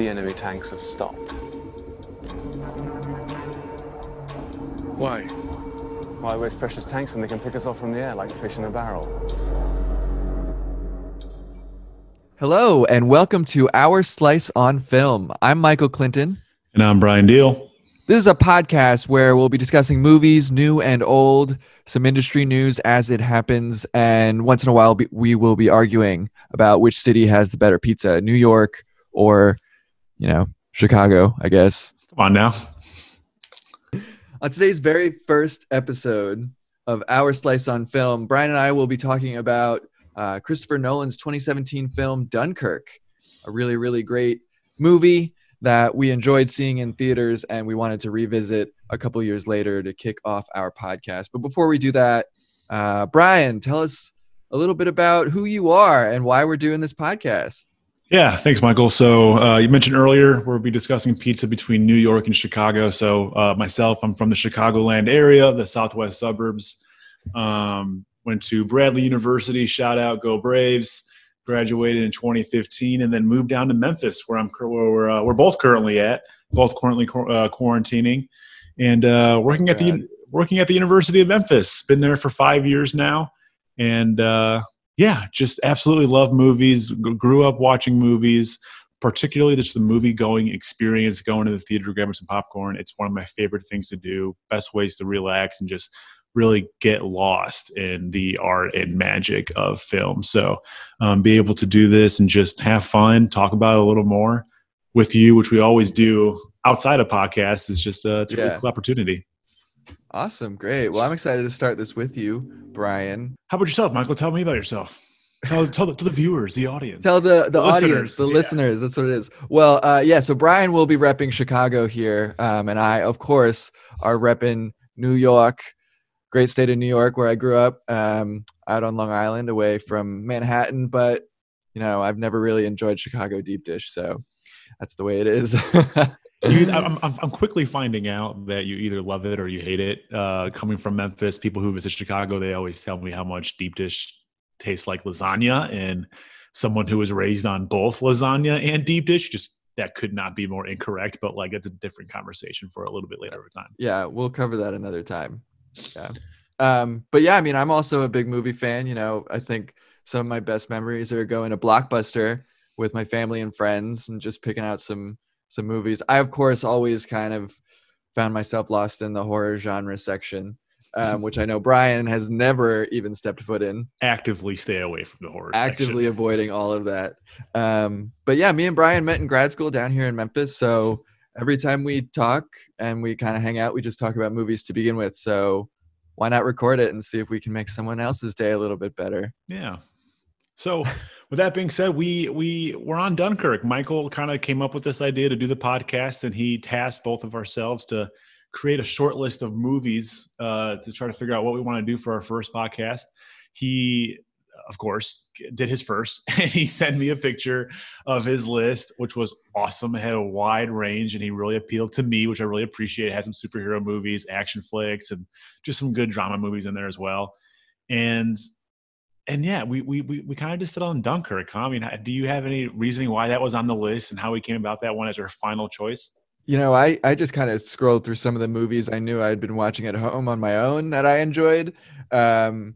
the enemy tanks have stopped. Why? Why waste precious tanks when they can pick us off from the air like fish in a barrel? Hello, and welcome to Our Slice on Film. I'm Michael Clinton. And I'm Brian Deal. This is a podcast where we'll be discussing movies, new and old, some industry news as it happens, and once in a while we will be arguing about which city has the better pizza, New York or, you know, Chicago, I guess. Come on now. On today's very first episode of Our Slice on Film, Brian and I will be talking about uh, Christopher Nolan's 2017 film Dunkirk, a really, really great movie that we enjoyed seeing in theaters and we wanted to revisit a couple years later to kick off our podcast. But before we do that, uh, Brian, tell us a little bit about who you are and why we're doing this podcast. Yeah, thanks, Michael. So uh, you mentioned earlier we'll be discussing pizza between New York and Chicago. So uh, myself, I'm from the Chicagoland area, the southwest suburbs. Um, went to Bradley University. Shout out, go Braves! graduated in 2015 and then moved down to Memphis, where I'm where we're, uh, we're both currently at, both currently uh, quarantining, and uh, working at the working at the University of Memphis. Been there for five years now, and uh, yeah, just absolutely love movies. G- grew up watching movies, particularly just the movie going experience, going to the theater, grabbing some popcorn. It's one of my favorite things to do. Best ways to relax and just really get lost in the art and magic of film. So, um, be able to do this and just have fun, talk about it a little more with you, which we always do outside of podcasts, is just a, it's a yeah. cool opportunity. Awesome, great. Well, I'm excited to start this with you, Brian. How about yourself, Michael? Tell me about yourself. Tell, tell the, to the viewers, the audience. Tell the, the, the audience, the yeah. listeners. That's what it is. Well, uh, yeah. So Brian will be repping Chicago here, um, and I, of course, are repping New York great state of New York where I grew up, um, out on Long Island, away from Manhattan. But you know, I've never really enjoyed Chicago deep dish, so that's the way it is. you, I'm, I'm, quickly finding out that you either love it or you hate it. Uh, coming from Memphis, people who visit Chicago, they always tell me how much deep dish tastes like lasagna. And someone who was raised on both lasagna and deep dish, just that could not be more incorrect. But like, it's a different conversation for a little bit later time. Yeah, we'll cover that another time. Yeah. Um, but yeah, I mean, I'm also a big movie fan. You know, I think some of my best memories are going to Blockbuster with my family and friends and just picking out some some movies. I of course always kind of found myself lost in the horror genre section, um, which I know Brian has never even stepped foot in. Actively stay away from the horror. Actively section. avoiding all of that. Um, but yeah, me and Brian met in grad school down here in Memphis, so every time we talk and we kind of hang out, we just talk about movies to begin with. So why not record it and see if we can make someone else's day a little bit better? Yeah. So with that being said, we we were on Dunkirk. Michael kind of came up with this idea to do the podcast, and he tasked both of ourselves to create a short list of movies uh, to try to figure out what we want to do for our first podcast. He of course, did his first, and he sent me a picture of his list, which was awesome. It had a wide range, and he really appealed to me, which I really appreciate. It had some superhero movies, action flicks, and just some good drama movies in there as well. And and yeah, we we we, we kind of just settled on Dunkirk. Huh? I mean, do you have any reasoning why that was on the list and how we came about that one as our final choice? You know, I, I just kind of scrolled through some of the movies I knew I'd been watching at home on my own that I enjoyed. Um,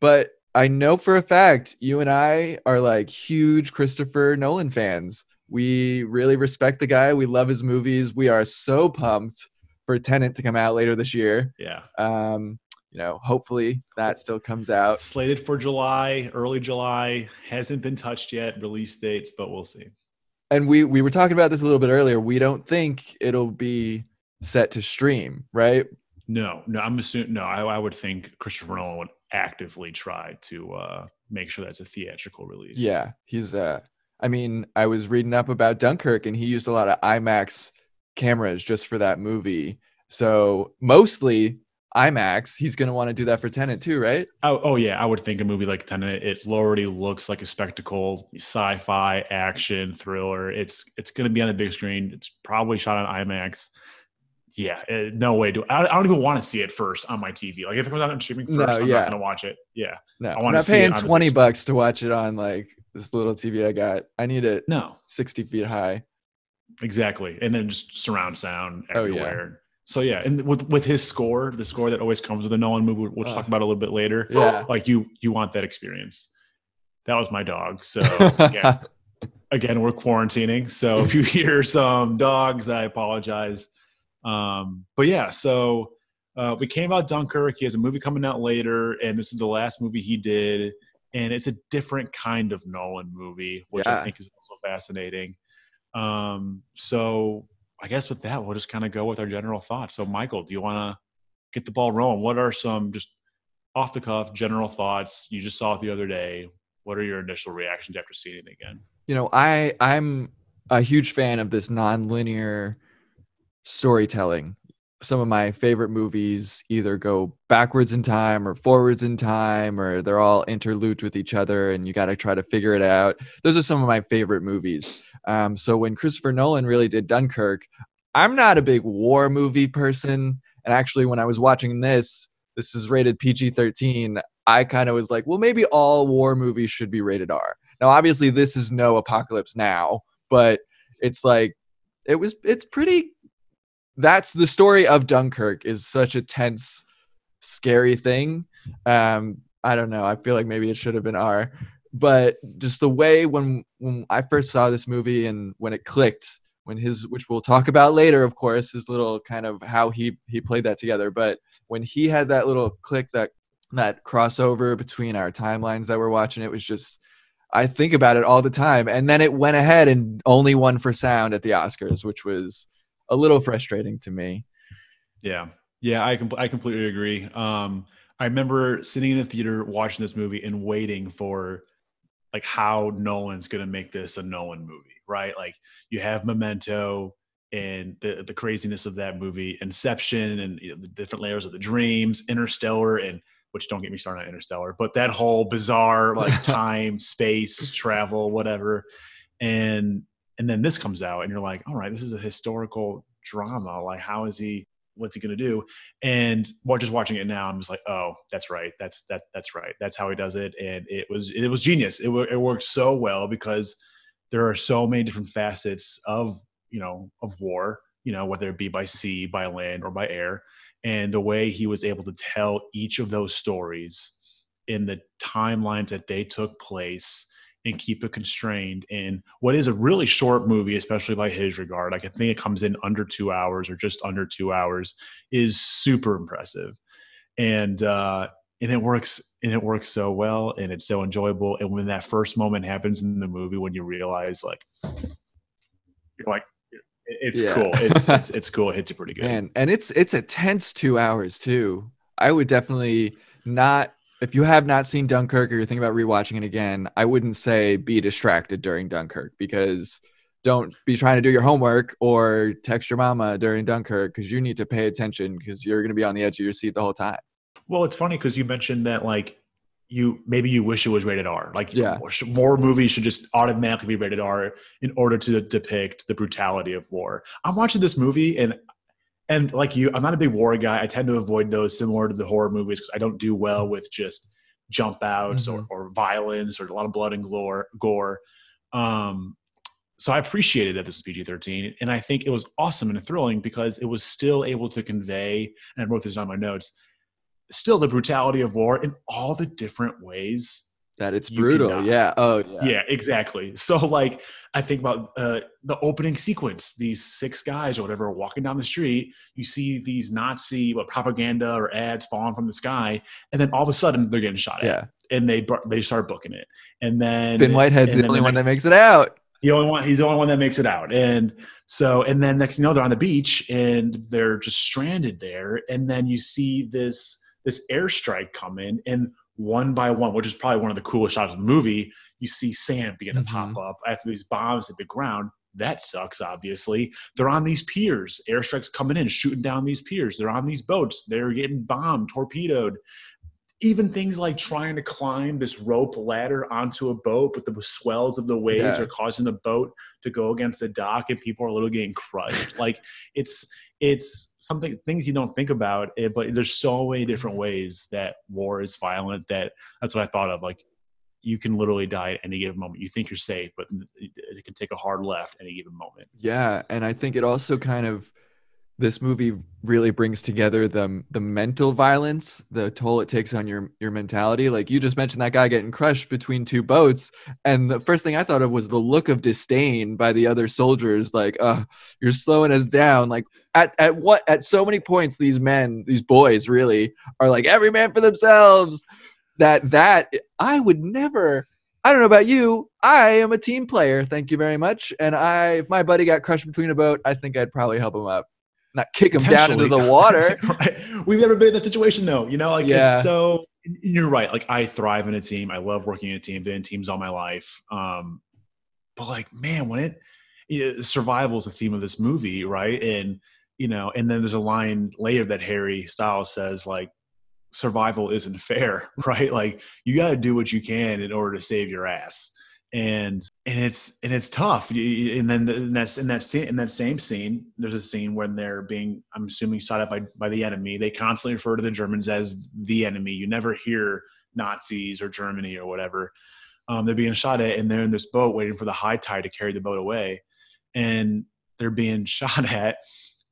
but I know for a fact you and I are like huge Christopher Nolan fans. We really respect the guy. We love his movies. We are so pumped for Tenet to come out later this year. Yeah. Um, you know, hopefully that still comes out. Slated for July, early July, hasn't been touched yet, release dates, but we'll see. And we we were talking about this a little bit earlier. We don't think it'll be set to stream, right? No, no, I'm assuming no. I, I would think Christopher Nolan would actively try to uh, make sure that's a theatrical release. Yeah, he's. Uh, I mean, I was reading up about Dunkirk, and he used a lot of IMAX cameras just for that movie. So mostly IMAX. He's going to want to do that for Tenet too, right? Oh, oh yeah, I would think a movie like Tenet. It already looks like a spectacle, sci-fi, action, thriller. It's it's going to be on the big screen. It's probably shot on IMAX yeah, uh, no way. Do I, I don't even want to see it first on my TV. Like if it comes out on streaming first, no, I'm yeah. not gonna watch it. Yeah, no, I am not paying twenty bucks to watch it on like this little TV I got. I need it no sixty feet high. exactly, and then just surround sound Oh, yeah. So yeah, and with with his score, the score that always comes with a Nolan movie, we'll Uh. talk about a little bit later. Yeah. Like you, you want that experience. That was my dog. So again, again, we're quarantining. So if you hear some dogs, I apologize. Um, but yeah, so uh, we came out Dunkirk. He has a movie coming out later, and this is the last movie he did. And it's a different kind of Nolan movie, which Yeah. I think is also fascinating. Um, so I guess with that, we'll just kind of go with our general thoughts. So, Michael, do you want to get the ball rolling? What are some just off the cuff general thoughts? You just saw it the other day. What are your initial reactions after seeing it again? you know, I I'm a huge fan of this non-linear storytelling. Some of my favorite movies either go backwards in time or forwards in time, or they're all interlooped with each other, and you got to try to figure it out. Those are some of my favorite movies. Um, so when Christopher Nolan really did Dunkirk, I'm not a big war movie person, and actually, when I was watching this, this is rated PG-13. I kind of was like, well, maybe all war movies should be rated R. Now, obviously, this is no Apocalypse Now, but it's like it was. It's pretty. That's the story of Dunkirk. Is such a tense, scary thing. Um, I don't know. I feel like maybe it should have been R, but just the way when when I first saw this movie and when it clicked, when his which we'll talk about later, of course, his little kind of how he he played that together. But when he had that little click that that crossover between our timelines that we're watching, it was just I think about it all the time. And then it went ahead and only won for sound at the Oscars, which was a little frustrating to me. Yeah, yeah, I com- I completely agree. Um, I remember sitting in the theater watching this movie and waiting for like how Nolan's going to make this a Nolan movie, right? Like you have Memento and the the craziness of that movie, Inception, and you know, the different layers of the dreams, Interstellar, and which don't get me started on Interstellar, but that whole bizarre like time, space, travel, whatever, and and then this comes out, and you're like, all right, this is a historical drama. Like, how is he? What's he gonna do? And while just watching it now, I'm just like, oh, that's right. That's that's that's right. That's how he does it, and it was it was genius. It it worked so well because there are so many different facets of you know of war. You know, whether it be by sea, by land, or by air, and the way he was able to tell each of those stories in the timelines that they took place and keep it constrained in what is a really short movie, especially by his regard. Like I think it comes in under two hours or just under two hours, is super impressive. And uh and it works and it works so well and it's so enjoyable. And when that first moment happens in the movie when you realize like you're like it's Yeah. cool. It's, it's it's cool. It hits you pretty good. Man, and it's it's a tense two hours too. I would definitely not if you have not seen Dunkirk or you're thinking about rewatching it again, I wouldn't say be distracted during Dunkirk because don't be trying to do your homework or text your mama during Dunkirk because you need to pay attention because you're going to be on the edge of your seat the whole time. Well, it's funny because you mentioned that like you maybe you wish it was rated R. Like Yeah. more, more movies should just automatically be rated R in order to depict the brutality of war. I'm watching this movie and and like you, I'm not a big war guy. I tend to avoid those similar to the horror movies because I don't do well with just jump outs or, or violence or a lot of blood and gore. gore. Um, so I appreciated that this was PG-13, and I think it was awesome and thrilling because it was still able to convey. And I wrote this on my notes still the brutality of war in all the different ways That it's brutal. Yeah. Oh, yeah. yeah, exactly so like i think about uh, the opening sequence these six guys or whatever walking down the street you see these nazi what propaganda or ads falling from the sky and then all of a sudden they're getting shot at Yeah. and they they start booking it and then Finn Whitehead's the only one next- that makes it out. the only one he's the only one that makes it out and so and then next thing you know they're on the beach and they're just stranded there and then you see this this airstrike come in and one by one which is probably one of the coolest shots of the movie you see sand begin to pop Mhm. up after these bombs hit the ground that sucks obviously they're on these piers airstrikes coming in shooting down these piers they're on these boats they're getting bombed torpedoed even things like trying to climb this rope ladder onto a boat, but the swells of the waves Yeah. are causing the boat to go against the dock, and people are literally getting crushed. like it's it's something things you don't think about, eh, but there's so many different ways that war is violent. That that's what I thought of. Like you can literally die at any given moment. You think you're safe, but it it can take a hard left any given moment. Yeah, and I think it also kind of this movie really brings together the the mental violence, the toll it takes on your your mentality. Like you just mentioned that guy getting crushed between two boats, and the first thing I thought of was the look of disdain by the other soldiers. Like, uh, you're slowing us down. Like at at what at so many points these men, these boys, really are like every man for themselves. That that I would never. I don't know about you. I am a team player. Thank you very much. And I, if my buddy got crushed between a boat, I think I'd probably help him up not kick him down into the water. right. We've never been in that situation though. You know, like Yeah. it's so you're right. Like I thrive in a team. I love working in a team, been in teams all my life. Um, but like, man, when it you know, survival is the theme of this movie, right? And you know, and then there's a line later that Harry Styles says, like, survival isn't fair, right? Like you gotta do what you can in order to save your ass. And and it's and it's tough. And then the, and that's in that scene in that same scene, there's a scene when they're being, I'm assuming, shot at by by the enemy. They constantly refer to the Germans as the enemy. You never hear Nazis or Germany or whatever. Um, they're being shot at, and they're in this boat waiting for the high tide to carry the boat away, and they're being shot at,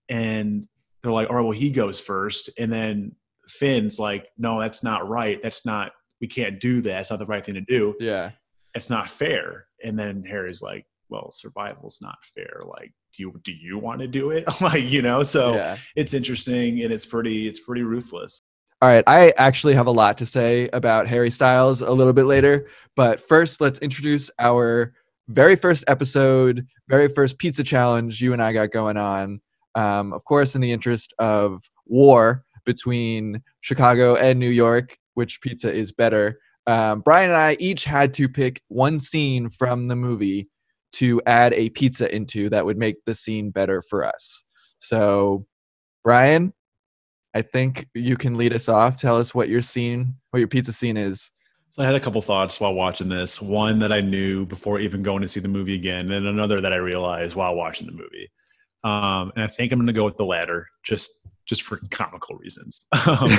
and they're like, "All right, well, he goes first. and then Finn's like, "No, that's not right. That's not. We can't do that. It's not the right thing to do." yeah. It's not fair. And then Harry's like, well, survival's not fair. Like, do you do you want to do it? like, you know, so yeah. it's interesting and it's pretty it's pretty ruthless. All right. I actually have a lot to say about Harry Styles a little bit later. But first, let's introduce our very first episode, very first pizza challenge you and I got going on. Um, of course, in the interest of war between Chicago and New York, which pizza is better. Um, Brian and I each had to pick one scene from the movie to add a pizza into that would make the scene better for us. So, Brian, I think you can lead us off. Tell us what your scene, what your pizza scene is. So I had a couple thoughts while watching this. One that I knew before even going to see the movie again, and another that I realized while watching the movie. Um, and I think I'm going to go with the latter, just just for comical reasons. Um,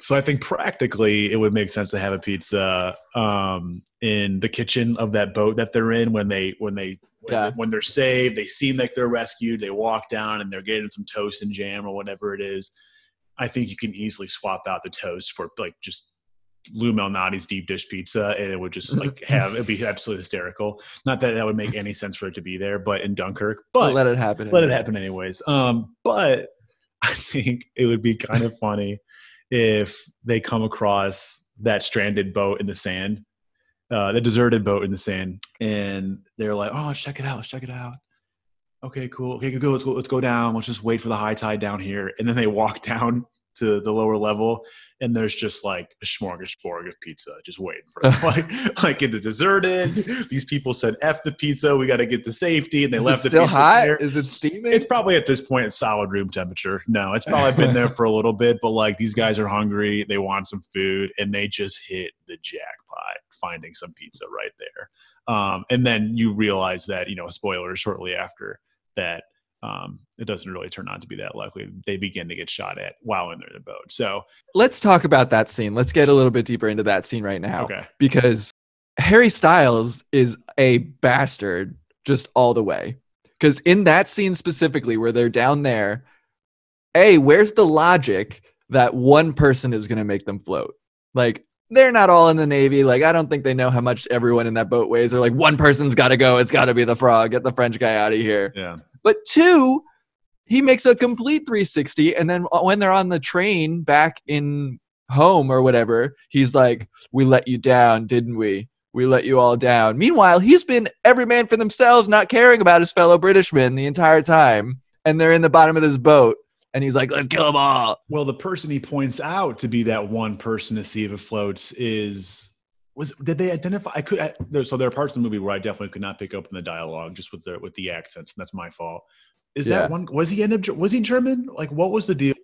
So I think practically it would make sense to have a pizza um, in the kitchen of that boat that they're in when they when they when, Yeah. when they're saved. They seem like they're rescued. They walk down and they're getting some toast and jam or whatever it is. I think you can easily swap out the toast for like just Lou Malnati's deep dish pizza, and it would just like have it'd be absolutely hysterical. Not that that would make any sense for it to be there, but in Dunkirk, but let it happen. let it happen anyways. Um, but I think it would be kind of funny if they come across that stranded boat in the sand, uh, the deserted boat in the sand, and they're like, "Oh, let's check it out. Let's check it out." Okay, cool. Okay, go. Let's go. Let's go down. Let's just wait for the high tide down here, and then they walk down to the lower level, and there's just like a smorgasbord of pizza just waiting for them. like, like the deserted. These people said, "F the pizza. We got to get to safety," and they Is left it the still pizza hot? there. Is it steaming? It's probably at this point solid room temperature. No, it's probably been there for a little bit, but like these guys are hungry, they want some food, and they just hit the jackpot finding some pizza right there. Um, and then you realize that, you know, spoilers shortly after that, um, it doesn't really turn out to be that likely. They begin to get shot at while in their boat. So, Let's talk about that scene. Let's get a little bit deeper into that scene right now. okay. Because Harry Styles is a bastard just all the way. Because in that scene specifically, where they're down there, A, where's the logic that one person is going to make them float? Like, they're not all in the Navy. Like, I don't think they know how much everyone in that boat weighs. They're like, one person's got to go. It's got to be the frog. Get the French guy out of here. Yeah. But two, he makes a complete 360. And then uh, when they're on the train back in home or whatever, he's like, We let you down, didn't we? We let you all down. Meanwhile, he's been every man for themselves, not caring about his fellow Britishmen the entire time. And they're in the bottom of this boat. And he's like, Let's kill them all. Well, the person he points out to be that one person to see if it floats is was did they identify? I could I, there, so there are parts of the movie where I definitely could not pick up in the dialogue just with the with the accents, and that's my fault. Is Yeah. that one? Was he end up? Was he German? Like, what was the deal?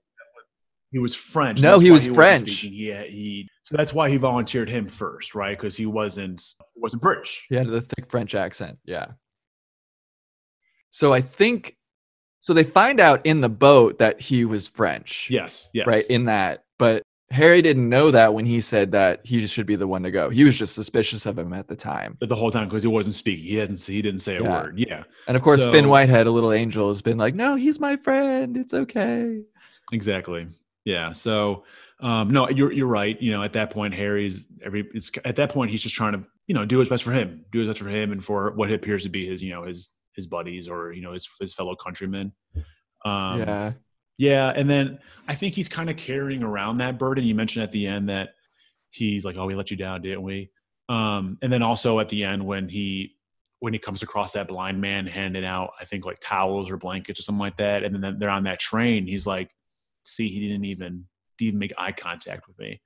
He was French. No, he was wasn't French. Yeah, he. So that's why he volunteered him first, right? Because he wasn't wasn't British. He had the thick French accent. Yeah. So I think so they find out in the boat that he was French. Yes. Yes. right in that but Harry didn't know that when he said that he should be the one to go. He was just suspicious of him at the time. But the whole time because he wasn't speaking, he hadn't he didn't say a Yeah. word. Yeah, And of course, Finn Whitehead, a little angel, has been like, "No, he's my friend. It's okay." exactly. Yeah. So um, no, you're you're right. You know, at that point, Harry's every it's at that point he's just trying to you know do his best for him, do his best for him, and for what appears to be his you know his his buddies or you know his his fellow countrymen. Um, yeah, Yeah, and then I think he's kind of carrying around that burden. You mentioned at the end that he's like, "Oh, we let you down, didn't we?" Um, and then also at the end when he when he comes across that blind man handing out, I think like towels or blankets or something like that, and then they're on that train. He's like, "See, he didn't even didn't even make eye contact with me."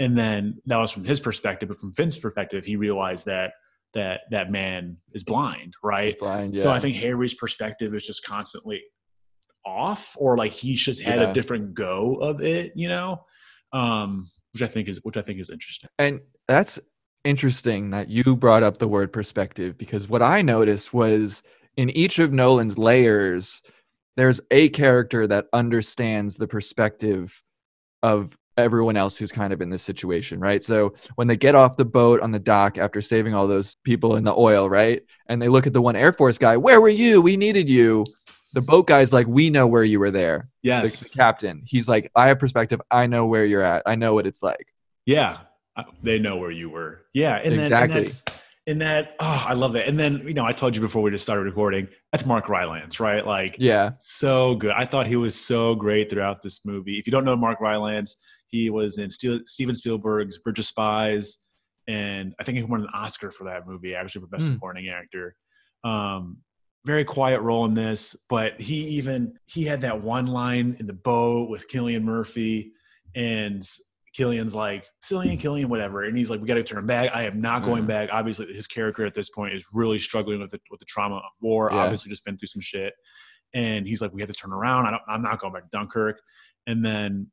And then that was from his perspective, but from Finn's perspective, he realized that that that man is blind, right? blind. Yeah. So I think Harry's perspective is just constantly off, or like he's just had Yeah. a different go of it, you know, um, which I think is which I think is interesting. And that's interesting that you brought up the word perspective because what I noticed was in each of Nolan's layers, there's a character that understands the perspective of everyone else who's kind of in this situation, right? So when they get off the boat on the dock after saving all those people in the oil, right? And they look at the one Air Force guy, where were you? We needed you. The boat guy's like, we know where you were there. The, Yes, the captain, he's like, I have perspective. I know where you're at. I know what it's like. yeah, they know where you were. Yeah, and then Exactly. and that's and that oh, I love that. And then you know, I told you before we just started recording, that's Mark Rylance, right? Like, Yeah. so good. I thought he was so great throughout this movie. If you don't know Mark Rylance, he was in Steven Spielberg's Bridge of Spies, and I think he won an Oscar for that movie, actually for Best Hmm. Supporting Actor. Um, very quiet role in this, but he even he had that one line in the boat with Killian Murphy, and Killian's like, Cillian, Killian, whatever. And he's like, we got to turn back. I am not going Mhm. back. Obviously, his character at this point is really struggling with the, with the trauma of war. Yeah. Obviously, just been through some shit. And he's like, we have to turn around. I don't, I'm not going back to Dunkirk. And then,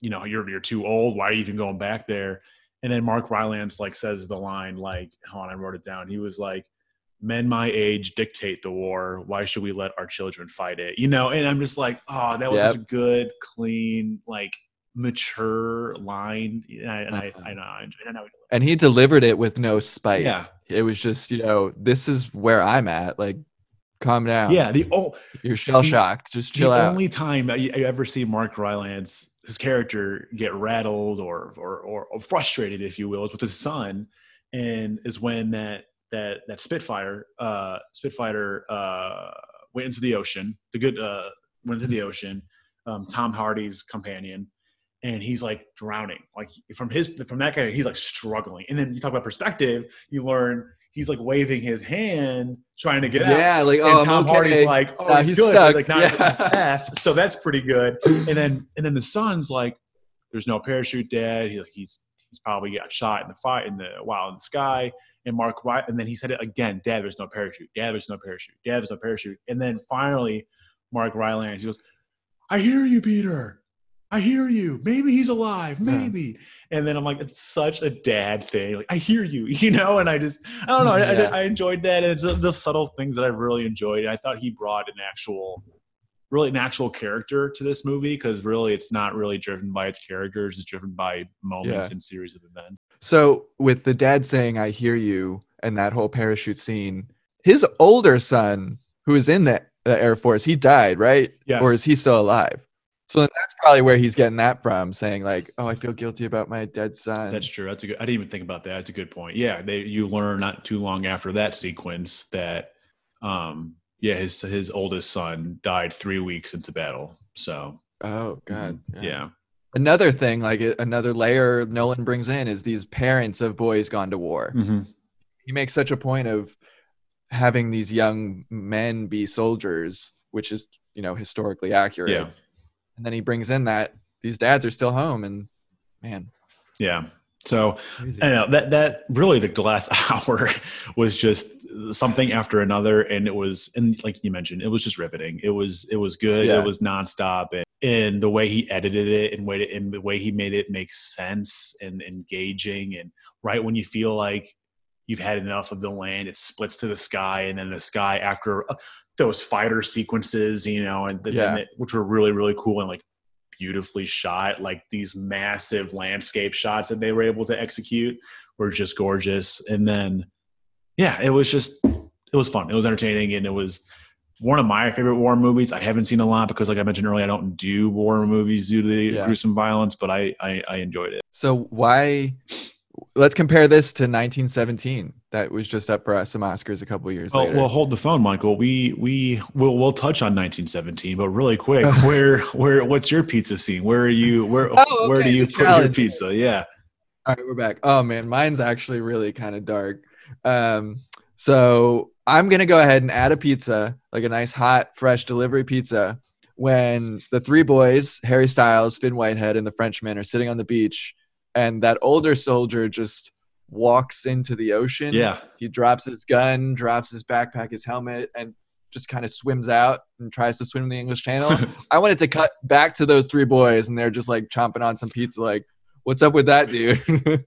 you know, you're, you're too old. Why are you even going back there? And then Mark Rylance like says the line like, hold on, I wrote it down. He was like, men my age dictate the war. Why should we let our children fight it? You know, and I'm just like, oh, that was Yep. such a good, clean, like mature line. And I, and I, Uh-huh. I know, I, I know. And he delivered it with no spite. Yeah. It was just, you know, this is where I'm at. Like, calm down. Yeah. The, oh, You're shell shocked. Just chill the out. only time you ever see Mark Rylance, his character, get rattled or, or or or frustrated, if you will, is with his son, and is when that that that Spitfire, uh, Spitfire, uh, went into the ocean. The good uh, went into the ocean. Um, Tom Hardy's companion, and he's like drowning. Like from his from that guy, he's like struggling. And then you talk about perspective. You learn he's like waving his hand, trying to get out yeah. Like, and oh, Tom I'm Hardy's like, oh, Nah, he's, he's good, stuck. like not Yeah. F. So that's pretty good. And then and then the son's like, there's no parachute, Dad. He, he's he's probably got shot in the fight in the while in the sky. And Mark, Ry- and then he said it again, Dad, there's no parachute. Dad, there's no parachute. Dad, there's no parachute. And then finally, Mark Rylance, he goes, I hear you, Peter. I hear you. Maybe he's alive. Yeah. Maybe. And then I'm like, it's such a dad thing. Like, I hear you, you know. And I just, I don't know. I, Yeah. I, I enjoyed that. And it's the subtle things that I really enjoyed. I thought he brought an actual, really an actual character to this movie because really, it's not really driven by its characters. It's driven by moments Yeah. and series of events. So, with the dad saying, I hear you, and that whole parachute scene, his older son, who is in the, the Air Force, he died, right? Yes. Or is he still alive? So that's probably where he's getting that from, saying, like, oh, I feel guilty about my dead son. That's true. That's a good. I didn't even think about that. That's a good point. Yeah, they you learn not too long after that sequence that, um, yeah, his his oldest son died three weeks into battle. So oh, God. yeah, Another thing, like another layer Nolan brings in is these parents of boys gone to war. Mhm. He makes such a point of having these young men be soldiers, which is, you know, historically accurate. yeah, And then he brings in that these dads are still home and man, yeah. So crazy. I know that that really the last hour was just something after another, and it was and like you mentioned, it was just riveting. It was it was good. Yeah. It was nonstop, and, and the way he edited it, and way and the way he made it make sense and engaging, and right when you feel like you've had enough of the land, it splits to the sky, and then the sky after uh, those fighter sequences, you know, and, the, Yeah. and it, which were really really cool and like beautifully shot. Like these massive landscape shots that they were able to execute were just gorgeous. And then, yeah, it was just it was fun. It was entertaining, and it was one of my favorite war movies. I haven't seen a lot because, like I mentioned earlier, I don't do war movies due to the Yeah. gruesome violence, but I, I I enjoyed it. So why? Let's compare this to 1917. That was just up for some Oscars a couple years Oh later. well, hold the phone, Michael. We we will we'll touch on 1917, but really quick, where where what's your pizza scene? Where are you? Where Oh, where do you put your pizza? Yeah. All right, we're back. Oh man, mine's actually really kind of dark. Um, so I'm gonna go ahead and add a pizza, like a nice hot, fresh delivery pizza. When the three boys, Harry Styles, Finn Whitehead, and the Frenchman, are sitting on the beach, and that older soldier just walks into the ocean. Yeah. He drops his gun, drops his backpack, his helmet, and just kind of swims out and tries to swim the English Channel. I wanted to cut back to those three boys, and they're just like chomping on some pizza, like, "What's up with that, dude?"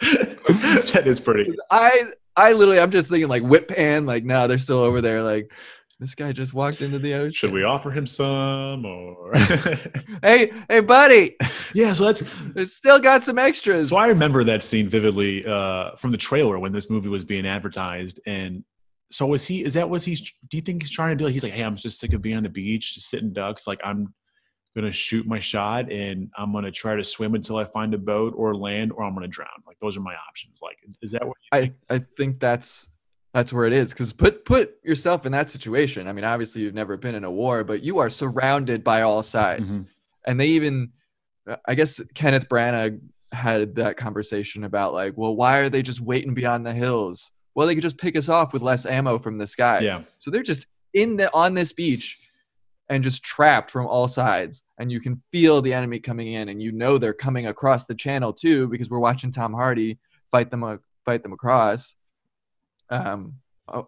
that is pretty. I I literally I'm just thinking like whip pan, like no, they're still over there. Like this guy just walked into the ocean. Should we offer him some or? Hey, hey, buddy, yeah. So that's it's still got some extras. so I remember that scene vividly uh, from the trailer when this movie was being advertised. And so was he? Is that what he's? Do you think he's trying to do? He's like, hey, I'm just sick of being on the beach, just sitting ducks. Like I'm gonna shoot my shot and I'm gonna try to swim until I find a boat or land, or I'm gonna drown. Like those are my options. Like, is that what? I I think that's that's where it is. Because put put yourself in that situation. I mean, obviously you've never been in a war, but you are surrounded by all sides. Mhm. and they even i guess kenneth branagh had that conversation about like well why are they just waiting beyond the hills well they could just pick us off with less ammo from the skies Yeah. so they're just in the on this beach and just trapped from all sides and you can feel the enemy coming in and you know they're coming across the channel too because we're watching tom hardy fight them uh, fight them across um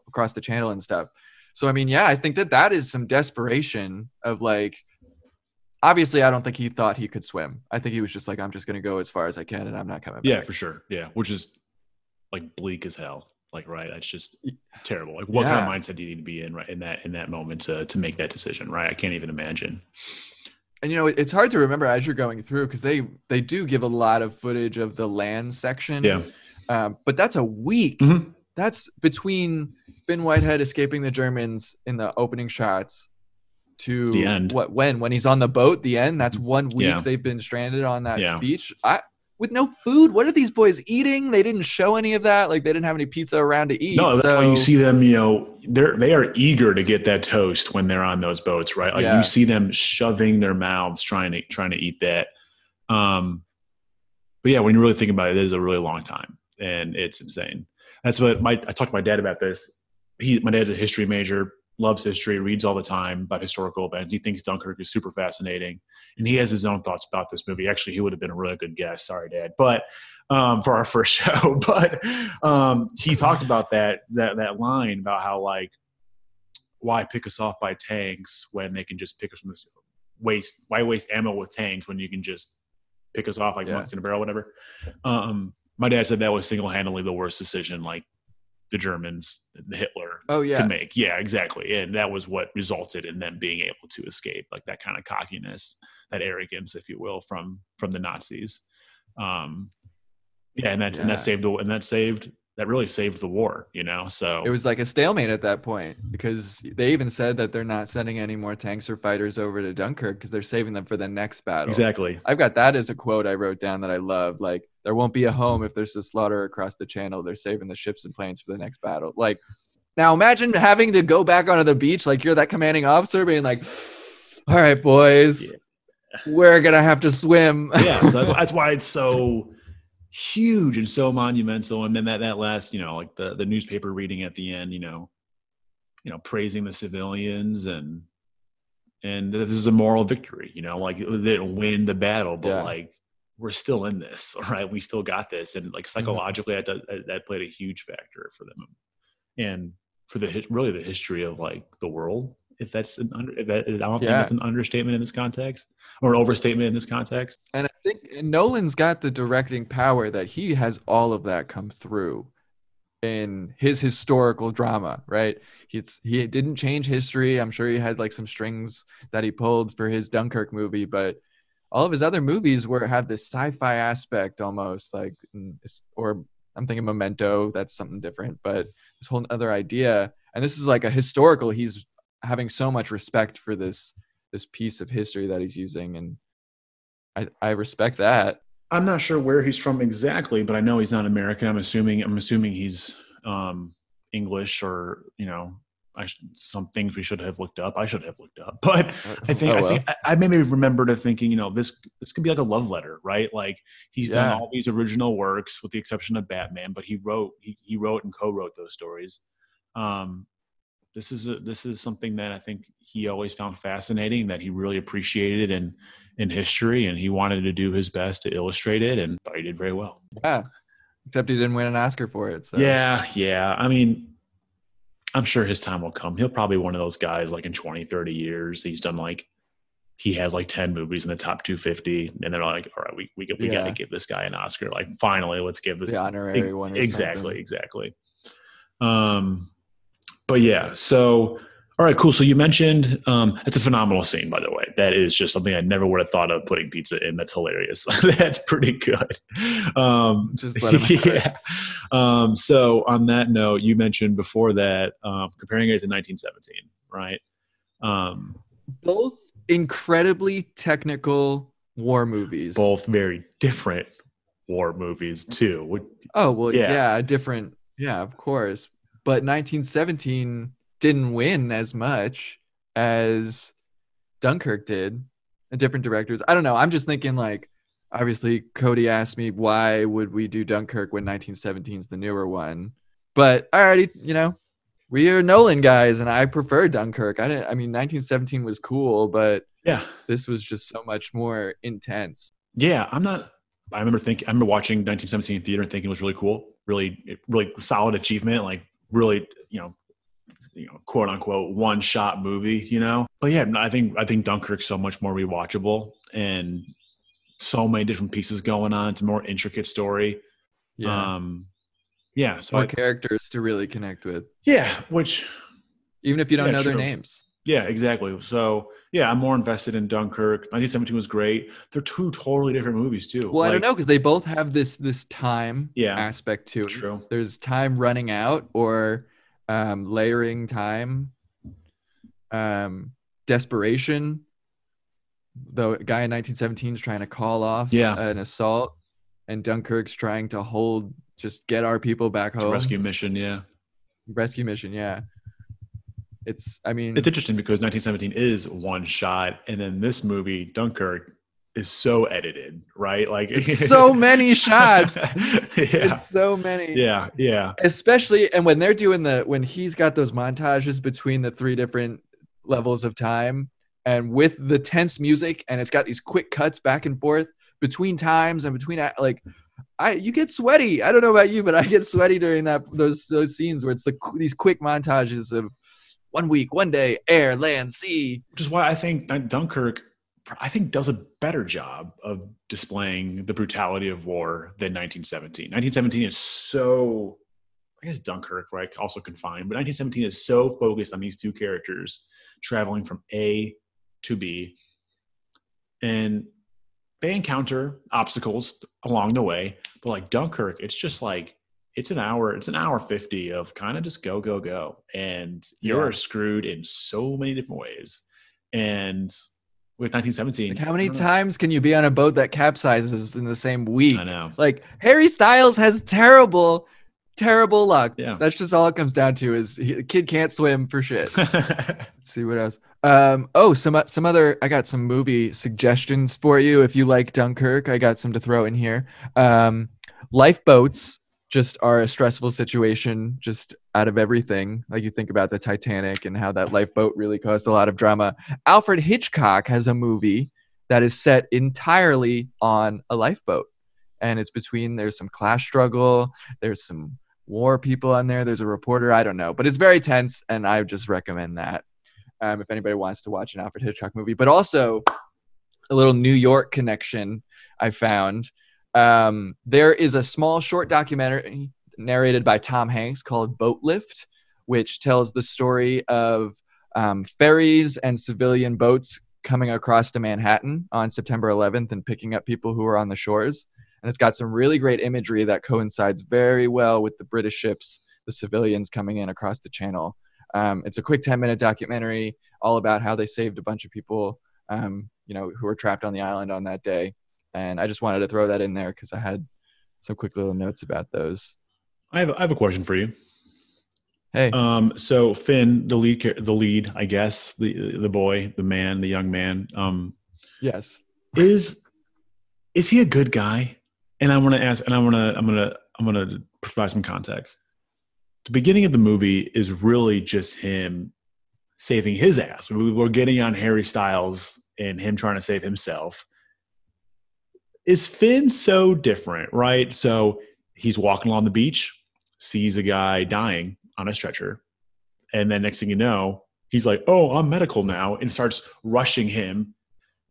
across the channel and stuff so i mean yeah i think that that is some desperation of like obviously i don't think he thought he could swim i think he was just like i'm just going to go as far as i can and i'm not coming Yeah, back for sure. Yeah, which is like bleak as hell. Like, right? It's just terrible. Like, what kind of mindset do you need to be in right in that in that moment to to make that decision? Right? I can't even imagine. and you know it's hard to remember as you're going through because they they do give a lot of footage of the land section Yeah. um, but that's a week Mhm. That's between Ben whitehead escaping the germans in the opening shots to The end. what when when he's on the boat the end that's one week Yeah. they've been stranded on that Yeah. beach i with no food what are these boys eating they didn't show any of that like they didn't have any pizza around to eat No, that's so why you see them. You know, they're they are eager to get that toast when they're on those boats, right? Like Yeah. you see them shoving their mouths trying to trying to eat that. Um, but yeah, when you really think about it, it is a really long time, and it's insane. That's what my I talked to my dad about this. He, my dad's a history major, loves history, reads all the time about historical events. He thinks Dunkirk is super fascinating, and he has his own thoughts about this movie. Actually, he would have been a really good guest. Sorry, Dad, but um, for our first show. But um, he talked about that that that line about how like why pick us off by tanks when they can just pick us from this waste why waste ammo with tanks when you can just pick us off like Yeah. in a barrel whatever um my dad said that was single-handedly the worst decision like the germans the hitler oh yeah. could make. Yeah exactly. And that was what resulted in them being able to escape like that kind of cockiness that arrogance if you will from from the nazis. Um yeah and that and that saved the and that saved that really saved the war you know so it was like a stalemate at that point because they even said that they're not sending any more tanks or fighters over to dunkirk because they're saving them for the next battle exactly I've got that as a quote I wrote down that I love. Like, there won't be a home if there's a slaughter across the channel. They're saving the ships and planes for the next battle. Like, now imagine having to go back onto the beach, like you're that commanding officer, being like, "All right, boys, we're gonna have to swim." yeah so that's, that's why it's so huge and so monumental. And then that that last you know like the the newspaper reading at the end you know you know praising the civilians and and this is a moral victory you know like they didn't win the battle but Yeah. like we're still in this right? we still got this. And like mm-hmm. psychologically that, that that played a huge factor for them. And for the really the history of like the world if that's an under if that, i don't think Yeah. that's an understatement in this context or an overstatement in this context And I think Nolan's got the directing power that he has all of that come through in his historical drama, right? He's he didn't change history. I'm sure he had like some strings that he pulled for his Dunkirk movie, but all of his other movies were have this sci-fi aspect almost like or i'm thinking memento that's something different but this whole other idea and this is like a historical he's having so much respect for this this piece of history that he's using and i i respect that I'm not sure where he's from exactly, but I know he's not American. I'm assuming I'm assuming he's um, English or you know, I sh- some things we should have looked up. I should have looked up, but I think Oh, I think I, I maybe remembered of thinking, you know, this this could be like a love letter, right? Like he's Yeah. done all these original works with the exception of Batman, but he wrote he, he wrote and co-wrote those stories. Um, this is a, this is something that I think he always found fascinating, that he really appreciated in in history, and he wanted to do his best to illustrate it, and thought he did very well. yeah except he didn't win an oscar for it so Yeah, yeah. I mean, I'm sure his time will come. He'll probably be one of those guys like in 20, 30 years. He's done like he has like 10 movies in the top 250 and they're like, all right, we we, we got to give this guy an Oscar. Like finally, let's give this the honorary one exactly, something. exactly. Um but yeah, so all right, cool. So you mentioned um it's a phenomenal scene, by the way. That is just something I never would have thought of putting pizza in. That's hilarious. That's pretty good. Um Just let him it. yeah. Um, so on that note, you mentioned before that um, comparing it to 1917, right? Um, both incredibly technical war movies both very different war movies too. Would- Oh well, Yeah. yeah. different. Yeah, of course. But 1917 didn't win as much as Dunkirk did. And different directors. I don't know. I'm just thinking like, obviously, Cody asked me why would we do Dunkirk when 1917 is the newer one. But I already, you know, we are Nolan guys, and I prefer Dunkirk. I didn't. I mean, 1917 was cool, but Yeah, this was just so much more intense. yeah. I'm not. I remember thinking. I remember watching 1917 in theater and thinking it was really cool, really, really solid achievement. Like really, you know, you know, quote unquote one shot movie. You know, but yeah, I think I think Dunkirk's so much more rewatchable and so many different pieces going on. It's a more intricate story. Yeah, Um, yeah. So more I, characters to really connect with, yeah, which even if you don't Yeah, know their names. Yeah, exactly. So yeah, I'm more invested in Dunkirk. 1917 was great. They're two totally different movies too. Well, I don't know because they both have this this time Yeah. aspect to it. True. There's time running out or um, layering time, um, desperation. The guy in 1917 is trying to call off Yeah. an assault, and Dunkirk's trying to hold, just get our people back It's a home. rescue mission. Yeah, rescue mission. Yeah, it's. I mean, it's interesting because 1917 is one shot, and then this movie Dunkirk is so edited, right? Like It's so many shots. yeah, it's so many. yeah, yeah. especially and when they're doing the when he's got those montages between the three different levels of time and with the tense music and it's got these quick cuts back and forth between times and between like I you get sweaty. I don't know about you, but I get sweaty during that those those scenes where it's the these quick montages of one week, one day, air, land, sea. Which is why I think Dunkirk, I think, does a better job of displaying the brutality of war than 1917. 1917 is so, I guess Dunkirk, right? Also confined, but 1917 is so focused on these two characters traveling from A to B, and they encounter obstacles along the way. But like Dunkirk, it's just like it's an hour, it's an hour 50 of kind of just go, go, go. And you're Yeah. screwed in so many different ways. And with 1917, Like how many I don't know. times can you be on a boat that capsizes in the same week? I know. Like Harry Styles has terrible, terrible luck. Yeah. That's just all it comes down to is he, the kid can't swim for shit. Let's see what else. Um. Oh, some some other. I got some movie suggestions for you. If you like Dunkirk, I got some to throw in here. Um, lifeboats just are a stressful situation, just out of everything. Like you think about the Titanic and how that lifeboat really caused a lot of drama. Alfred Hitchcock has a movie that is set entirely on a lifeboat, and it's between there's some class struggle, there's some war people on there, there's a reporter. I don't know, but it's very tense, and I just recommend that um, if anybody wants to watch an Alfred Hitchcock movie. But also a little New York connection I found. Um, there is a small short documentary narrated by Tom Hanks called Boat Lift, which tells the story of um, ferries and civilian boats coming across to Manhattan on September 11th and picking up people who are on the shores. And it's got some really great imagery that coincides very well with the British ships, the civilians coming in across the channel. Um, it's a quick 10 minute documentary all about how they saved a bunch of people, um, you know, who were trapped on the island on that day. And I just wanted to throw that in there because I had some quick little notes about those. I have I have a question for you. Hey, Um, so Finn, the lead, the lead, I guess, the the boy, the man, the young man, um, yes. is is he a good guy? And I want to ask, and I want to, I'm gonna, I'm gonna provide some context. The beginning of the movie is really just him saving his ass. We- We're getting on Harry Styles and him trying to save himself. Is Finn so different, right? So he's walking along the beach, sees a guy dying on a stretcher, and then next thing you know, he's like, "Oh, I'm medical now," and starts rushing him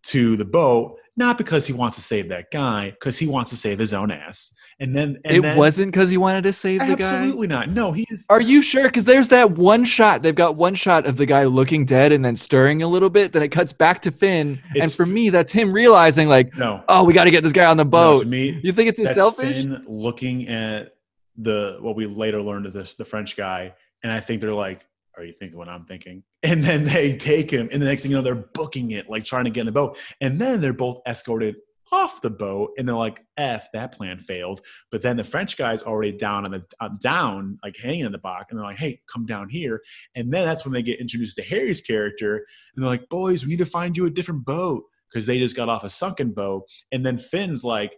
to the boat, not because he wants to save that guy, because he wants to save his own ass. And then and it then, wasn't because he wanted to save the guy. absolutely not. No, he is. Are you sure? Because there's that one shot. They've got one shot of the guy looking dead and then stirring a little bit. Then it cuts back to Finn. and for me, that's him realizing, like, No, oh, we got to get this guy on the no, boat. to me, you think it's that's selfish? Finn looking at the what we later learned is this the French guy, and I think they're like, "Are you thinking what I'm thinking?" And then they take him, and the next thing you know, they're booking it, like trying to get in the boat, and then they're both escorted off the boat, and they're like, "F that plan failed." But then the French guy's already down on the uh, down, like hanging in the box, and they're like, "Hey, come down here." And then that's when they get introduced to Harry's character, and they're like, "Boys, we need to find you a different boat." Because they just got off a sunken boat, and then Finn's like,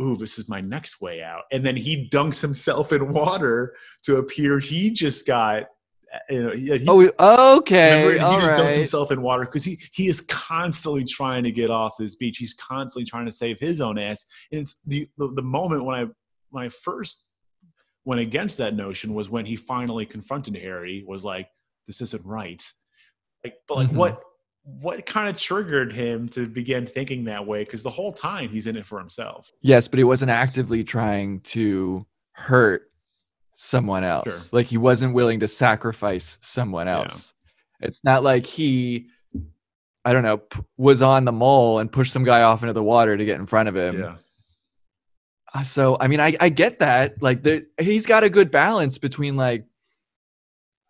ooh, this is my next way out. And then he dunks himself in water to appear he just got, you know, he, Oh, okay. remember, All he just dunked right. himself in water because he, he is constantly trying to get off this beach. He's constantly trying to save his own ass. And it's the, the, the moment when I, when I first went against that notion was when he finally confronted Harry was like, this isn't right. Like, but like Mhm. what, what kind of triggered him to begin thinking that way? Because the whole time he's in it for himself. Yes, but he wasn't actively trying to hurt someone else. Sure. Like he wasn't willing to sacrifice someone Yeah. else. It's not like he, I don't know, p- was on the mole and pushed some guy off into the water to get in front of him. Yeah. Uh, So I mean, I I get that. Like the he's got a good balance between like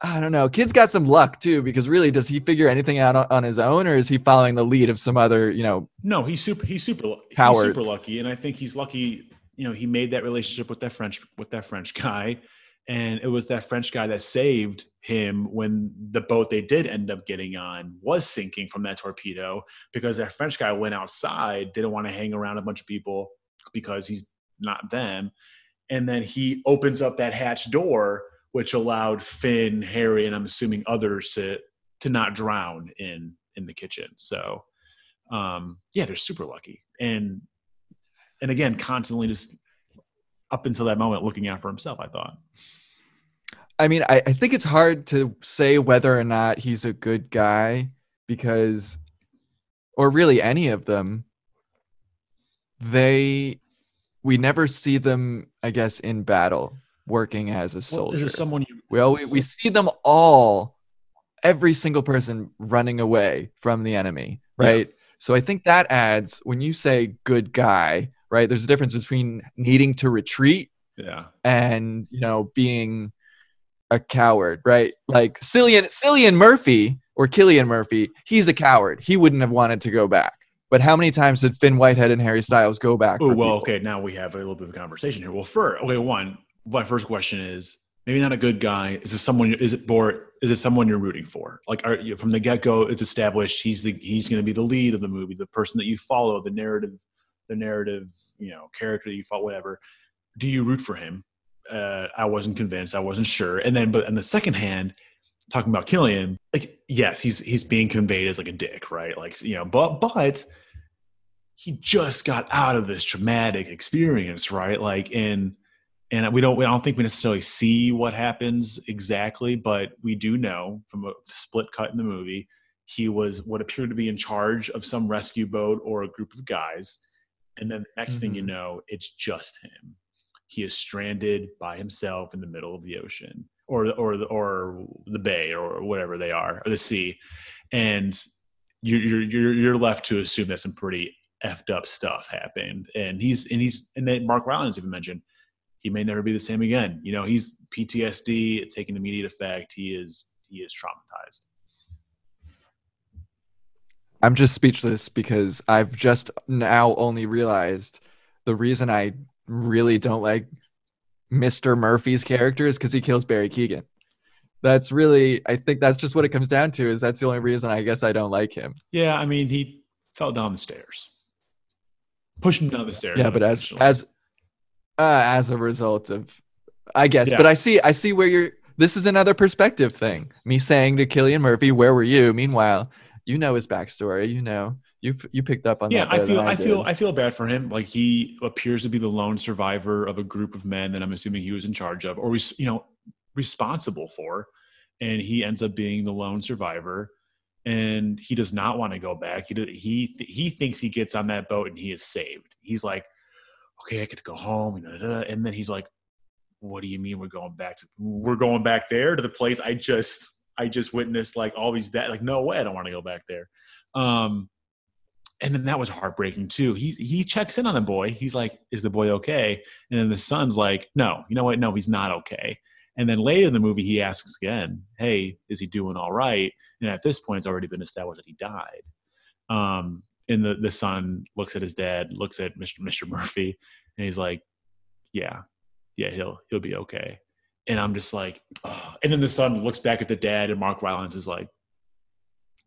I don't know. Kid's got some luck too, because really, does he figure anything out on, on his own, or is he following the lead of some other, you know? No, he's super. He's super. lu- He's super lucky, and I think he's lucky. You know, he made that relationship with that French with that French guy, and it was that French guy that saved him when the boat they did end up getting on was sinking from that torpedo because that French guy went outside, didn't want to hang around a bunch of people because he's not them, and then he opens up that hatch door, which allowed Finn, Harry, and I'm assuming others to to not drown in in the kitchen. So um, yeah, they're super lucky, and and again, constantly just up until that moment looking out for himself. I thought, I mean, I, I think it's hard to say whether or not he's a good guy because, or really any of them, they, we never see them, I guess, in battle working as a well, soldier. is someone you We always we see them all, every single person running away from the enemy, Yeah. right? So I think that adds when you say good guy, right? There's a difference between needing to retreat yeah and you know being a coward, right? Like Cillian Cillian Murphy or Killian Murphy, he's a coward. He wouldn't have wanted to go back. But how many times did Finn Whitehead and Harry Styles go back? Oh well, people? okay. Now we have a little bit of a conversation here. Well, first, okay, one. My first question is maybe not a good guy. Is it someone? Is it or is it someone you're rooting for? Like, are you from the get go? It's established he's the he's going to be the lead of the movie, the person that you follow, the narrative, the narrative, you know, character you fought, whatever. Do you root for him? Uh, I wasn't convinced. I wasn't sure. And then, but on the second hand, talking about Killian, like, yes, he's he's being conveyed as like a dick, right? Like, you know, but but he just got out of this traumatic experience, right? Like, and and we don't we don't think we necessarily see what happens exactly, but we do know from a split cut in the movie, he was what appeared to be in charge of some rescue boat or a group of guys, and then the next thing you Mhm. know, it's just him. He is stranded by himself in the middle of the ocean, or or the, or the bay, or whatever they are, or the sea, and you're you're you're, you're left to assume that some pretty effed up stuff happened, and he's and he's and then Mark Rylance even mentioned he may never be the same again. You know, he's PTSD it's taking immediate effect. He is he is traumatized. I'm just speechless because I've just now only realized the reason I really don't like Mr. Murphy's character is because he kills Barry Keegan. That's really, I think that's just what it comes down to. Is that's the only reason I guess I don't like him. Yeah, I mean, he fell down the stairs, pushed him down the stairs. Yeah, but as as uh, as a result of, I guess. Yeah. But I see, I see where you're. This is another perspective thing. Me saying to Killian Murphy, "Where were you?" Meanwhile, you know his backstory. You know, you you picked up on yeah, that. I feel than I, feel. I feel bad for him. Like he appears to be the lone survivor of a group of men that I'm assuming he was in charge of, or you know, responsible for, and he ends up being the lone survivor. And he does not want to go back. He he he thinks he gets on that boat and he is saved. He's like, okay, I get to go home, you da, da. and then he's like, what do you mean we're going back to we're going back there to the place I just I just witnessed like all these that like no way I don't want to go back there. Um, and then that was heartbreaking too. He he checks in on the boy. He's like, "Is the boy okay?" And then the son's like, "No, you know what? No, he's not okay." And then later in the movie, he asks again, "Hey, is he doing all right?" And at this point, it's already been established that he died. Um, and the the son looks at his dad, looks at Mr. Mr. Murphy, and he's like, "Yeah, yeah, he'll he'll be okay." And I'm just like, oh. and then the son looks back at the dad, and Mark Rylance is like,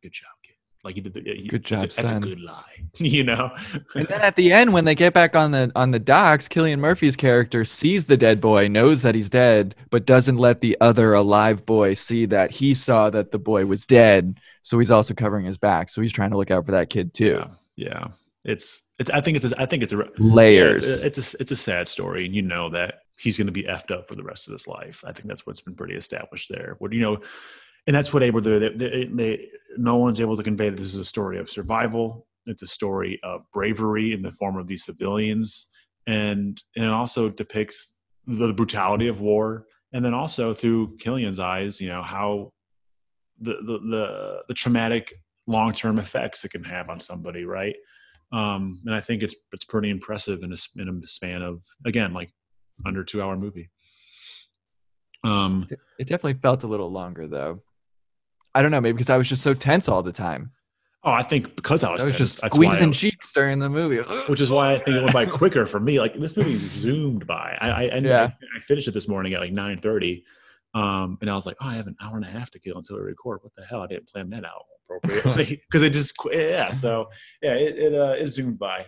"Good job, kid." Like he did the he, Good job, that's a, that's a son. good lie, you know. And then at the end, when they get back on the on the docks, Killian Murphy's character sees the dead boy, knows that he's dead, but doesn't let the other alive boy see that he saw that the boy was dead. So he's also covering his back. So he's trying to look out for that kid too. Yeah, yeah. It's it's. I think it's. A, I think it's a Layers. Yeah, it's, it's a it's a sad story, and you know that he's going to be effed up for the rest of his life. I think that's what's been pretty established there. What you know, and that's what able to they, they, they no one's able to convey that this is a story of survival. It's a story of bravery in the form of these civilians, and and it also depicts the brutality of war, and then also through Killian's eyes, you know how the the the, the traumatic long term effects it can have on somebody, right? Um, and I think it's it's pretty impressive in a in a span of again like under two hour movie. Um, It definitely felt a little longer though. I don't know, maybe because I was just so tense all the time. oh, I think because I was, I was tense, just squeezing I- cheeks during the movie. which is why I think it went by quicker for me. Like this movie zoomed by. I I, I, Yeah. I finished it this morning at like nine thirty, um, and I was like, oh, I have an hour and a half to kill until we record. What the hell? I didn't plan that out appropriately because it just yeah. So yeah, it it, uh, it zoomed by.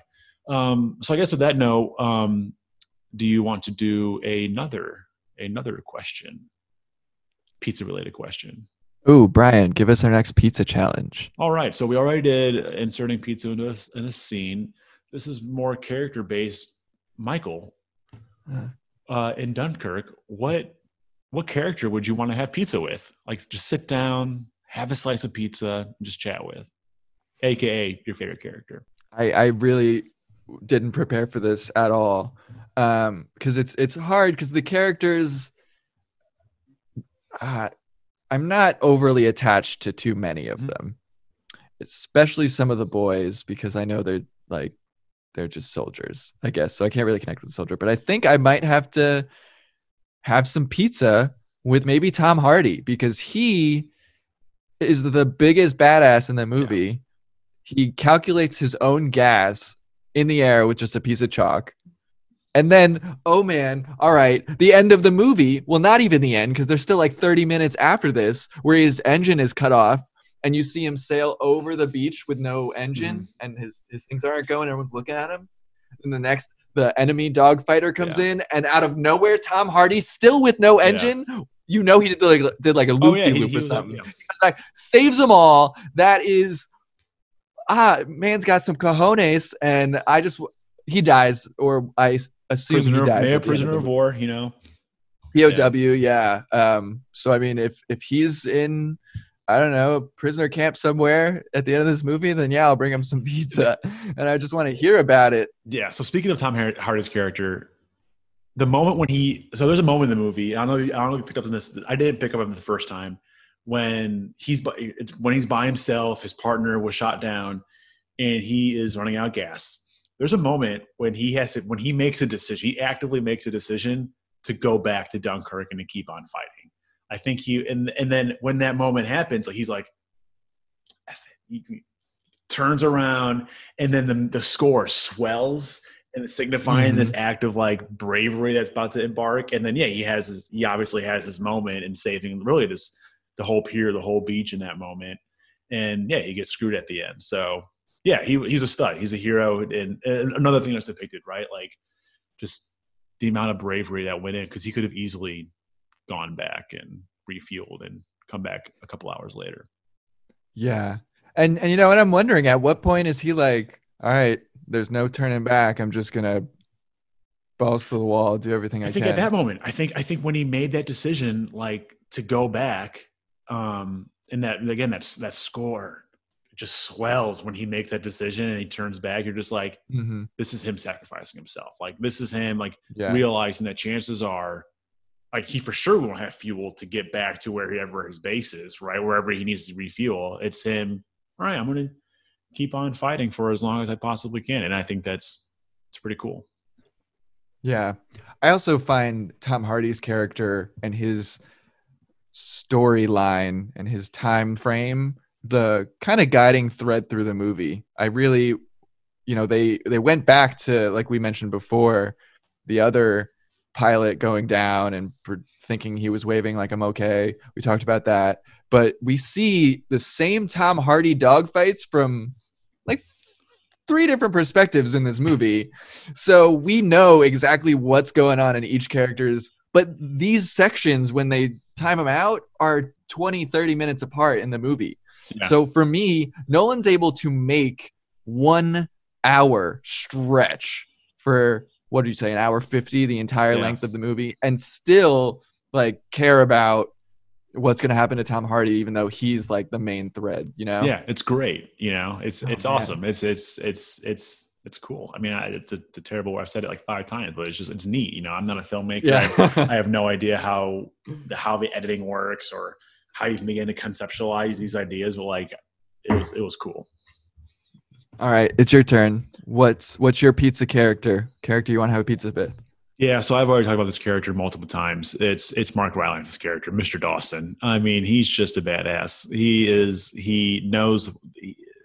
Um, so I guess with that note, um, do you want to do another another question? Pizza related question. Ooh, Brian, give us our next pizza challenge. All right. So we already did inserting pizza into a, in a scene. This is more character based. Michael, Uh. uh, in Dunkirk, what what character would you want to have pizza with? Like, just sit down, have a slice of pizza, and just chat with, aka your favorite character. I, I really didn't prepare for this at all. Um because it's it's hard because the characters uh, i'm not overly attached to too many of Mhm. them. Especially some of the boys because i know they're like they're just soldiers i guess. So i can't really connect with the soldier but i think i might have to have some pizza with maybe tom hardy because he is the biggest badass in the movie. He calculates his own gas in the air with just a piece of chalk. And then, oh man, all right, the end of the movie, well, not even the end, because there's still like 30 minutes after this where his engine is cut off and you see him sail over the beach with no engine and his, his things aren't going, everyone's looking at him. And the next, the enemy dogfighter comes Yeah. in, and out of nowhere, Tom Hardy, still with no Yeah. engine, you know he did like, did like a loop de loop or something yeah. like saves them all. That is, ah, man's got some cojones, and I just he dies, or I assume prisoner, he dies. yeah, end prisoner of war. You know, POW, yeah. Um, so I mean, if if he's in, I don't know, a prisoner camp somewhere at the end of this movie, then yeah, I'll bring him some pizza, and I just want to hear about it. Yeah. So speaking of Tom Hardy's character, the moment when he so there's a moment in the movie. I don't know. I don't know if you picked up on this. I didn't pick up on it the first time when he's by, when he's by himself. His partner was shot down, and he is running out of gas. There's a moment when he has to when he makes a decision. He actively makes a decision to go back to Dunkirk and to keep on fighting. I think he and and then when that moment happens, like he's like, F it. He turns around and then the, the score swells and signifying mm-hmm. this act of like bravery that's about to embark. And then yeah, he has his he obviously has his moment in saving really this the whole pier, the whole beach in that moment. And yeah, he gets screwed at the end. So yeah, he he's a stud. He's a hero. And, and another thing that's depicted, right? Like just the amount of bravery that went in because he could have easily gone back and refueled and come back a couple hours later. Yeah. And and you know what I'm wondering at what point is he like, all right, there's no turning back. I'm just gonna balls to the wall, do everything I, can. I think can. at that moment, I think I think when he made that decision, like to go back, um, and that again, that's that score just swells when he makes that decision and he turns back. You're just like, mm-hmm. this is him sacrificing himself. Like this is him like yeah. realizing that chances are like he for sure won't have fuel to get back to wherever his base is, right? Wherever he needs to refuel. It's him, all right, I'm gonna keep on fighting for as long as I possibly can. And I think that's it's pretty cool. Yeah. I also find Tom Hardy's character and his storyline and his time frame the kind of guiding thread through the movie. I really you know, they they went back to like we mentioned before the other pilot going down and thinking he was waving like I'm okay. We talked about that. But we see the same Tom Hardy dogfights from like three different perspectives in this movie. So we know exactly what's going on in each character's but these sections when they time them out are 20 30 minutes apart in the movie. Yeah. So for me, Nolan's able to make 1 hour stretch for what do you say an hour 50 the entire yeah. length of the movie and still like care about what's going to happen to Tom Hardy, even though he's like the main thread, you know? Yeah, it's great. You know, it's oh, it's man. awesome. It's it's it's it's it's cool. I mean, I, it's, a, it's a terrible way I've said it like five times, but it's just it's neat. You know, I'm not a filmmaker. Yeah. I, I have no idea how how the editing works or how you can begin to conceptualize these ideas, but like it was it was cool. All right, it's your turn. What's what's your pizza character? Character you want to have a pizza with? Yeah, so I've already talked about this character multiple times. It's it's Mark Rylance's character, Mr. Dawson. I mean, he's just a badass. He is. He knows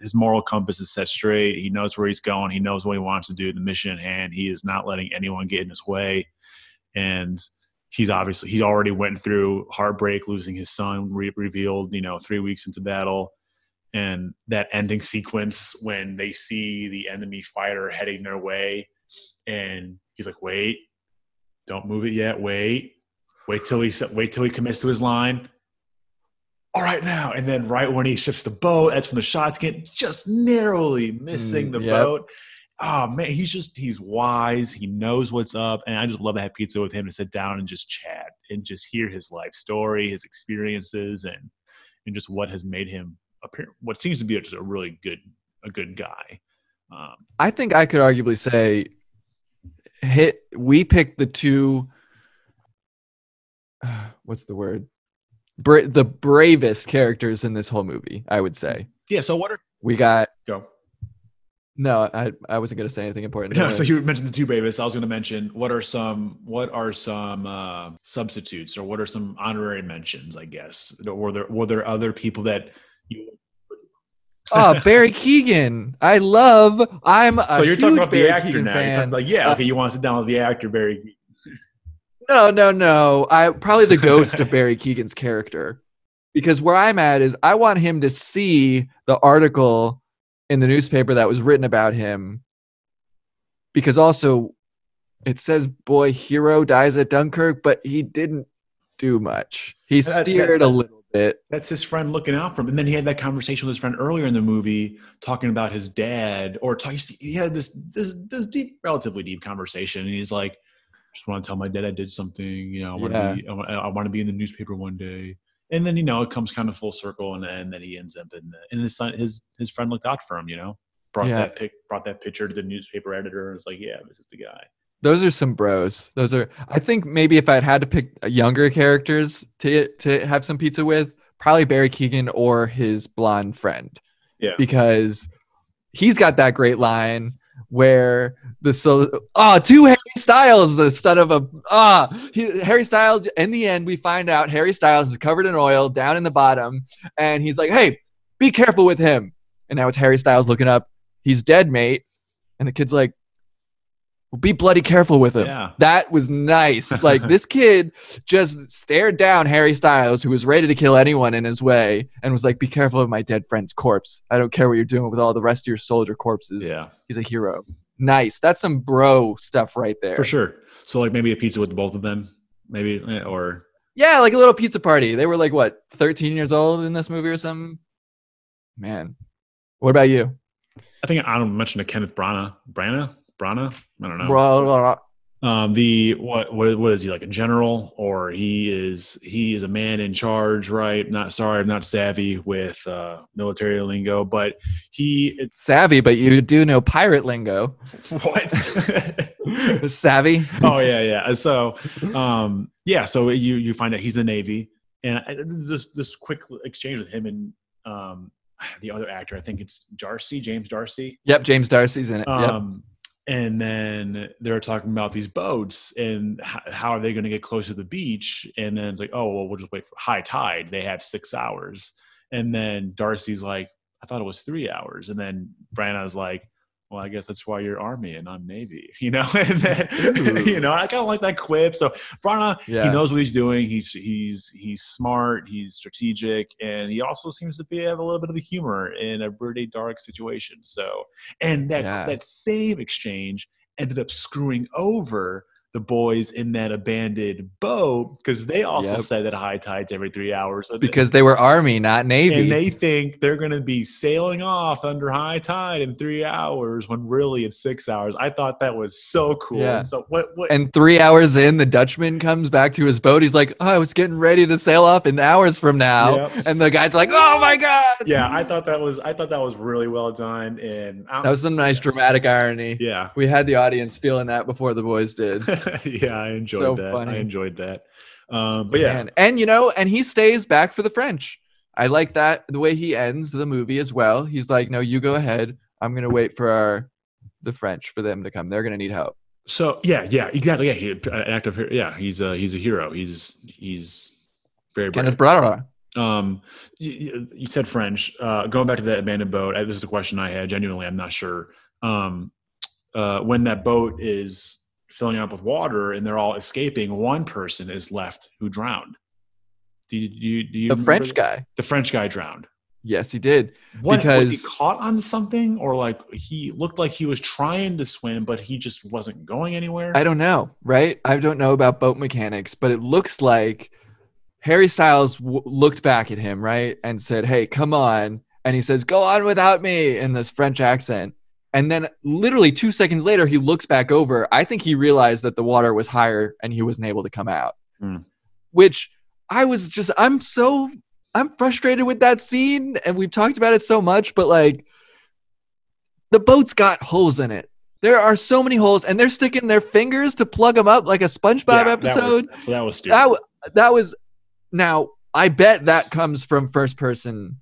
his moral compass is set straight. He knows where he's going. He knows what he wants to do. The mission at hand. He is not letting anyone get in his way. And he's obviously he already went through heartbreak, losing his son, re- revealed you know three weeks into battle, and that ending sequence when they see the enemy fighter heading their way, and he's like, "Wait, don't move it yet. Wait. Wait till he wait till he commits to his line. All right now, and then right when he shifts the boat, that's when the shots get just narrowly missing mm, the yep. boat. Oh man, he's just he's wise. He knows what's up, and I just love to have pizza with him to sit down and just chat and just hear his life story, his experiences, and and just what has made him appear. What seems to be just a really good a good guy. Um, I think I could arguably say hit we picked the two uh, what's the word Bra- the bravest characters in this whole movie i would say yeah so what are we got go no i i wasn't going to say anything important no, so you mentioned the two bravest i was going to mention what are some what are some uh, substitutes or what are some honorary mentions i guess were there were there other people that you oh, Barry Keegan. I love. I'm a so you're talking about Barry the actor Keoghan now. Fan. Like, yeah, okay, you want to sit down with the actor Barry. Keoghan. No, no, no. I probably the ghost of Barry Keoghan's character, because where I'm at is I want him to see the article in the newspaper that was written about him, because also it says boy hero dies at Dunkirk, but he didn't do much. He steered a little bit. That's his friend looking out for him. And then he had that conversation with his friend earlier in the movie, talking about his dad, or talk, he had this this this deep, relatively deep conversation, and he's like, "Just want to tell my dad I did something. You know, I want yeah. to be, I want, I want to be in the newspaper one day." And then you know it comes kind of full circle, and, and then he ends up in the, and his son, his his friend looked out for him. You know, brought yeah. that pic, brought that picture to the newspaper editor, and it's like, "Yeah, this is the guy." those are some bros. Those are. I think maybe if I had to pick uh, younger characters to to have some pizza with, probably Barry Keegan or his blonde friend. Yeah. Because he's got that great line where the so ah two Harry Styles, the son of a ah he, Harry Styles. In the end, we find out Harry Styles is covered in oil down in the bottom, and he's like, "Hey, be careful with him." And now it's Harry Styles looking up. He's dead, mate. And the kid's like, "Be bloody careful with him." Yeah. That was nice. Like this kid just stared down Harry Styles, who was ready to kill anyone in his way, and was like, "Be careful of my dead friend's corpse. I don't care what you're doing with all the rest of your soldier corpses." Yeah. He's a hero. Nice. That's some bro stuff right there. For sure. So like maybe a pizza with both of them, maybe eh, or Yeah, like a little pizza party. They were like what, 13 years old in this movie or something? Man. What about you? I think I don't mention a Kenneth Branagh. Branagh? Branagh? I don't know. Um, the what what what is he like a general or he is he is a man in charge, right? Not sorry, I'm not savvy with uh, military lingo, but he it's savvy, but you do know pirate lingo. what? Savvy. oh yeah, yeah. So, um, yeah. So you you find out he's the Navy, and I, this this quick exchange with him and um, the other actor, I think it's Darcy, James Darcy. Yep, James Darcy's in it. Yep. Um, and then they're talking about these boats and how are they going to get close to the beach? And then it's like, oh well, we'll just wait for high tide. They have six hours. And then Darcy's like, I thought it was three hours. And then Branagh's like, well, I guess that's why you're Army and I'm Navy, you know. and then, you know, I kind of like that quip. So Branagh, Yeah. he knows what he's doing. He's he's he's smart. He's strategic, and he also seems to be have a little bit of the humor in a pretty dark situation. So, and that Yeah. that same exchange ended up screwing over the boys in that abandoned boat because they also Yep. said that high tides every three hours. So because they were army, not navy. and they think they're going to be sailing off under high tide in three hours when really it's six hours. I thought that was so cool. Yeah. So what? What? and three hours in, the Dutchman comes back to his boat. He's like, "Oh, I was getting ready to sail off in hours from now." Yep. And the guy's like, "Oh my god!" yeah, I thought that was. I thought that was really well done. And I, That was some nice dramatic irony. yeah, We had the audience feeling that before the boys did. yeah. I enjoyed So that. funny. I enjoyed that. Um, but yeah, Man. And you know, and he stays back for the French. I like that the way he ends the movie as well. He's like, "No, you go ahead. I'm gonna wait for our the French for them to come. They're gonna need help." So yeah, yeah, exactly. Yeah, he, an active. Yeah, he's a he's a hero. He's he's very brave. Kenneth Branagh. Um, you, you said French. Uh, going back to that abandoned boat, I- this is a question I had. Genuinely, I'm not sure. Um, uh, when that boat is filling up with water and they're all escaping, one person is left who drowned. Do you, do you, do you The French that? guy. The French guy drowned. Yes, he did. What, was he Because- caught on something, or like he looked like he was trying to swim, but he just wasn't going anywhere? I don't know, right? I don't know about boat mechanics, but it looks like Harry Styles w- looked back at him, right, and said, "Hey, come on," and he says, "Go on without me" in this French accent. And then, literally two seconds later, he looks back over. I think he realized that the water was higher and he wasn't able to come out. Hmm. Which I was just, I'm so, I'm frustrated with that scene, and we've talked about it so much, but like, the boat's got holes in it. There are so many holes, and they're sticking their fingers to plug them up like a SpongeBob Yeah, that episode. was- so that was stupid. That that was now. I bet that comes from first person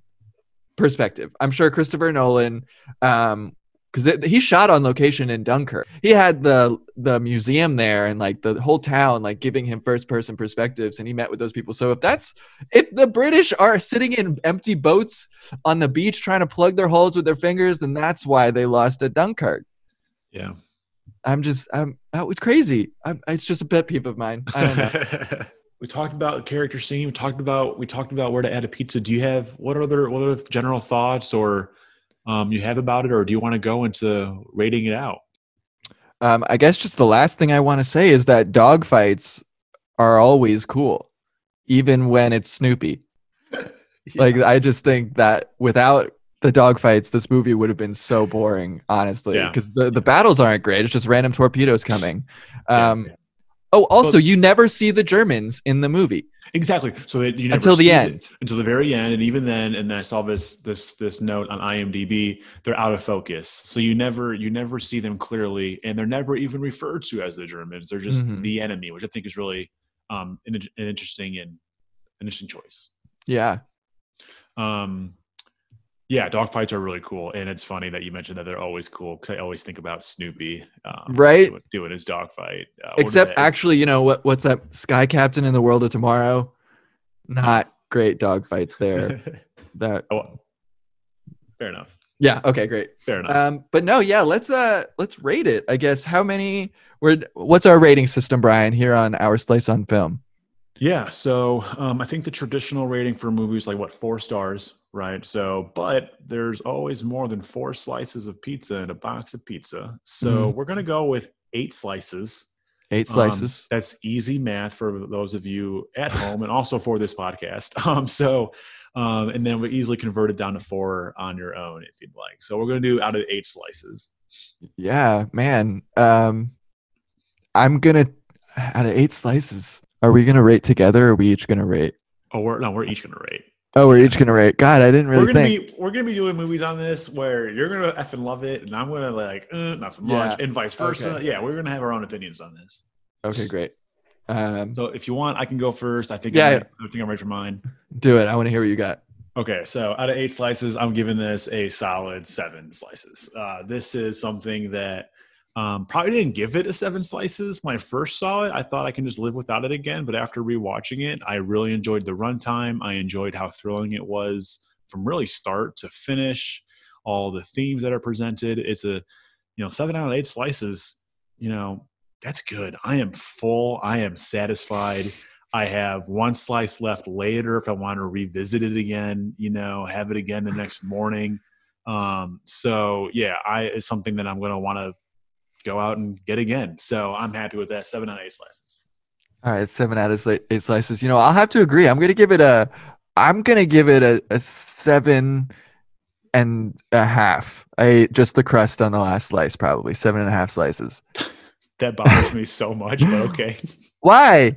perspective. I'm sure Christopher Nolan, um, because he shot on location in Dunkirk. He had the the museum there and like the whole town like giving him first person perspectives, and he met with those people. So if that's if the British are sitting in empty boats on the beach trying to plug their holes with their fingers, then that's why they lost at Dunkirk. yeah. I'm just, I'm, that was crazy. I'm, it's just a pet peeve of mine. I don't know. we talked about the character scene. We talked about we talked about where to add a pizza. Do you have what other what other general thoughts or um, you have about it, or do you want to go into rating it out? Um, I guess just the last thing I want to say is that dog fights are always cool, even when it's Snoopy. Like I just think that without the dog fights, this movie would have been so boring, honestly. Yeah. Because the, the battles aren't great. It's just random torpedoes coming. Yeah. Um, Oh, also, you never see the Germans in the movie. Exactly. So that you never Until the end. it- until the very end, and even then, and then I saw this this this note on IMDb. They're out of focus, so you never you never see them clearly, and they're never even referred to as the Germans. They're just Mhm. the enemy, which I think is really um, an, an interesting and an interesting choice. Yeah. Um, yeah, dogfights are really cool, and it's funny that you mentioned that they're always cool because I always think about Snoopy, um, Right. doing, doing his dogfight. Uh, Except actually, you know what? What's that? Sky Captain in the World of Tomorrow. Not great dog fights there. That oh, fair enough. yeah. Okay, great. Fair enough. Um, but no, yeah. Let's uh let's rate it. I guess how many? We're what's our rating system, Brian? Here on our Slice on Film. Yeah, so um, I think the traditional rating for movies like what four stars, right? So, but there's always more than four slices of pizza in a box of pizza. So we're gonna go with eight slices. Eight Um, slices. that's easy math for those of you at home, and also for this podcast. Um, so, um, and then we easily convert it down to four on your own if you'd like. So we're gonna do out of eight slices. Yeah, man. Um, I'm gonna out of eight slices. Are we gonna rate together? Or are we each gonna rate? Oh, we're no, we're each gonna rate. Oh, we're each gonna rate. God, I didn't really we're gonna think. be we're gonna be doing movies on this where you're gonna effing love it, and I'm gonna like uh, not so much, Yeah. and vice versa. Okay. Yeah, we're gonna have our own opinions on this. Okay, great. Um, So if you want, I can go first. I think Yeah, I'm ready, I think I'm ready for mine. do it. I want to hear what you got. Okay, so out of eight slices, I'm giving this a solid seven slices. Uh, this is something that um, probably didn't give it a seven slices when I first saw it. I thought I can just live without it again, but after rewatching it, I really enjoyed the runtime. I enjoyed how thrilling it was from really start to finish. All the themes that are presented. It's a you know seven out of eight slices. You know that's good. I am full. I am satisfied. I have one slice left later if I want to revisit it again, you know, have it again the next morning. Um, so yeah, I it's something that I'm gonna want to go out and get again. So I'm happy with that. Seven out of eight slices. All right, seven out of eight slices. You know, I'll have to agree. I'm gonna give it a. I'm gonna give it a, a seven and a half. I just the crust on the last slice, probably seven and a half slices. That bothers me so much, but okay. Why?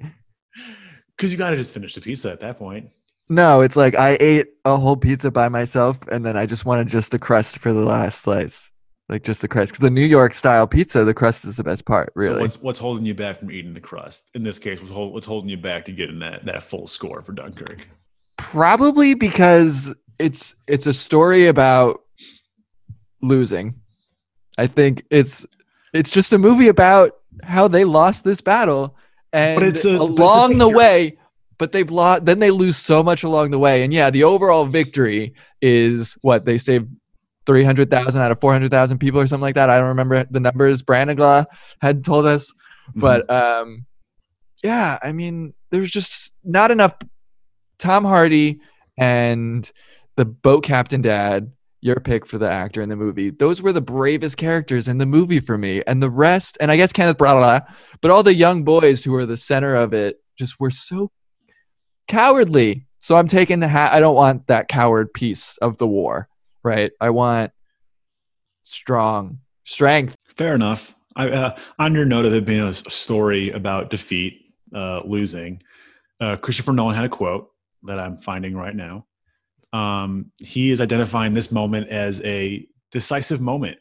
Because you gotta just finish the pizza at that point. No, it's like I ate a whole pizza by myself, and then I just wanted just the crust for the last slice, like just the crust. Because the New York style pizza, the crust is the best part, really. So what's what's holding you back from eating the crust? In this case, what's, hold, what's holding you back to getting that that full score for Dunkirk? Probably because it's it's a story about losing. I think it's it's just a movie about how they lost this battle and it's a- but it's a along the way but they've lost then they lose so much along the way and yeah the overall victory is what they saved 300,000 out of 400,000 people or something like that. I don't remember the numbers. Branagla had told us Mm-hmm. but um yeah i mean there's just not enough tom hardy and the boat captain dad your pick for the actor in the movie. Those were the bravest characters in the movie for me. And the rest and i guess kenneth branagh but all the young boys who were the center of it just were so cowardly. So i'm taking the hat. I don't want that coward piece of the war right i want strong strength Fair enough. I, uh, on your note of it being a story about defeat, uh, losing, uh, Christopher Nolan had a quote that I'm finding right now. Um, he is identifying this moment as a decisive moment.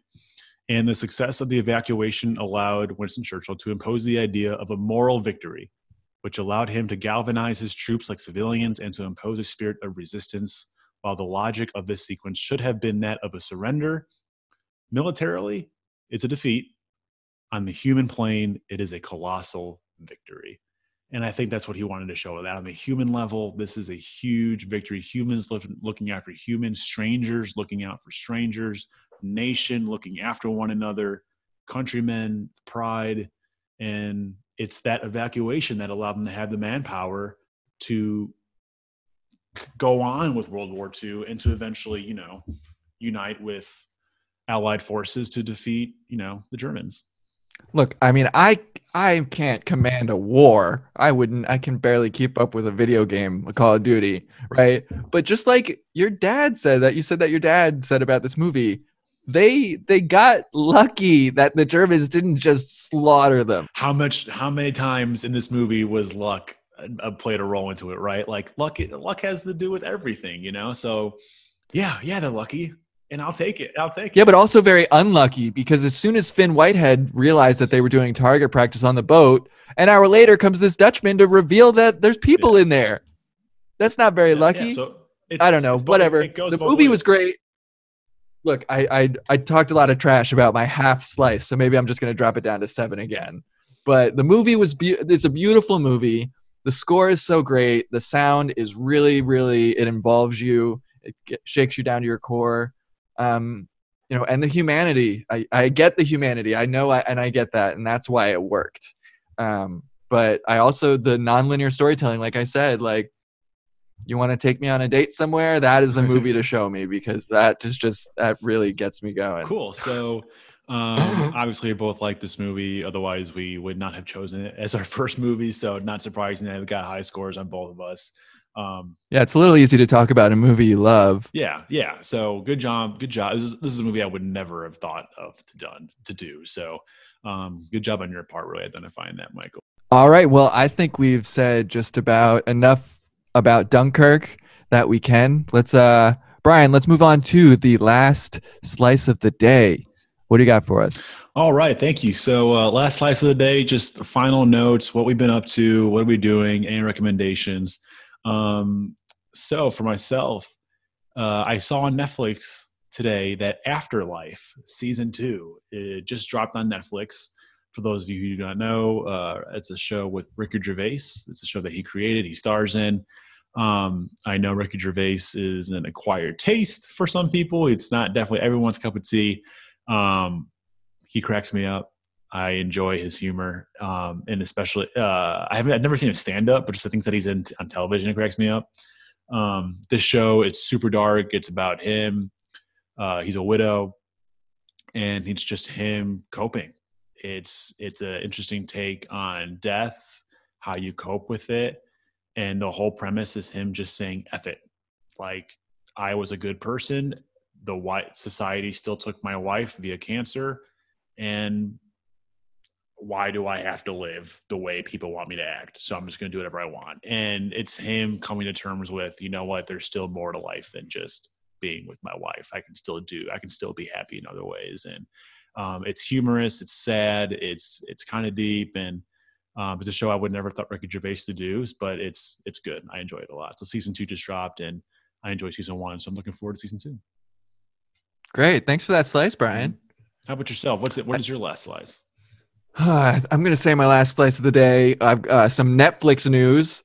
And the success of the evacuation allowed Winston Churchill to impose the idea of a moral victory, which allowed him to galvanize his troops like civilians and to impose a spirit of resistance. While the logic of this sequence should have been that of a surrender, militarily, it's a defeat. On the human plane, it is a colossal victory. And I think that's what he wanted to show that on the human level, this is a huge victory. Humans looking after humans, strangers looking out for strangers, nation looking after one another, countrymen, pride. And it's that evacuation that allowed them to have the manpower to go on with World War II and to eventually, you know, unite with Allied forces to defeat, you know, the Germans. Look, I mean, I I can't command a war. I wouldn't. I can barely keep up with a video game, a Call of Duty, right? But just like your dad said that you said that your dad said about this movie, they they got lucky that the Germans didn't just slaughter them. How much? How many times in this movie was luck played a role into it? Right? Like luck. Luck has to do with everything, you know. So, yeah, yeah, they're lucky, and I'll take it. I'll take it. Yeah, but also very unlucky because as soon as Finn Whitehead realized that they were doing target practice on the boat, an hour later comes this Dutchman to reveal that there's people in there. That's not very Yeah, lucky. Yeah, so I don't know, whatever. The movie ways. was great. Look, I, I I talked a lot of trash about my half slice, so maybe I'm just gonna drop it down to seven again. But the movie was be- it's a beautiful movie. The score is so great. The sound is really, really it involves you. It get, shakes you down to your core. Um, you know, and the humanity. I, I get the humanity. I know, I, and I get that, and that's why it worked. Um, but I also the nonlinear storytelling. Like I said, like you want to take me on a date somewhere that is the movie to show me because that just just that really gets me going Cool. So, um, obviously, we both like this movie. Otherwise, we would not have chosen it as our first movie. So, not surprising that we got high scores on both of us. Um, yeah it's a little easy to talk about a movie you love yeah, yeah. So, good job. Good job. This is, this is a movie I would never have thought of to done to do. So, um, good job on your part, really identifying that, Michael. all right well i think we've said just about enough about dunkirk that we can let's uh brian let's move on to the last slice of the day what do you got for us All right, thank you. So, uh, last slice of the day, just final notes, what we've been up to, what are we doing, any recommendations. Um, so, for myself, uh, I saw on Netflix today that Afterlife season two it just dropped on Netflix. For those of you who do not know, uh, it's a show with Ricky Gervais. It's a show that he created, he stars in. Um, I know Ricky Gervais is an acquired taste for some people. It's not definitely everyone's cup of tea. Um, he cracks me up. I enjoy his humor, um, and especially uh, I haven't I've never seen him stand up, but just the things that he's in on television it cracks me up. Um, this show it's super dark. It's about him. Uh, he's a widow, and it's just him coping. It's it's an interesting take on death, how you cope with it, and the whole premise is him just saying "eff it." Like I was a good person. The white society still took my wife via cancer, and why do I have to live the way people want me to act? So I'm just going to do whatever I want. And it's him coming to terms with, you know what, there's still more to life than just being with my wife. I can still do, I can still be happy in other ways. And um, it's humorous, it's sad, it's it's kind of deep, and um, it's a show I would never thought Ricky Gervais to do, but it's it's good. I enjoy it a lot. So season two just dropped, and I enjoy season one, so I'm looking forward to season two. Great thanks for that slice brian How about yourself? What's it? What is your last slice? I'm going to say my last slice of the day. I've uh, some Netflix news.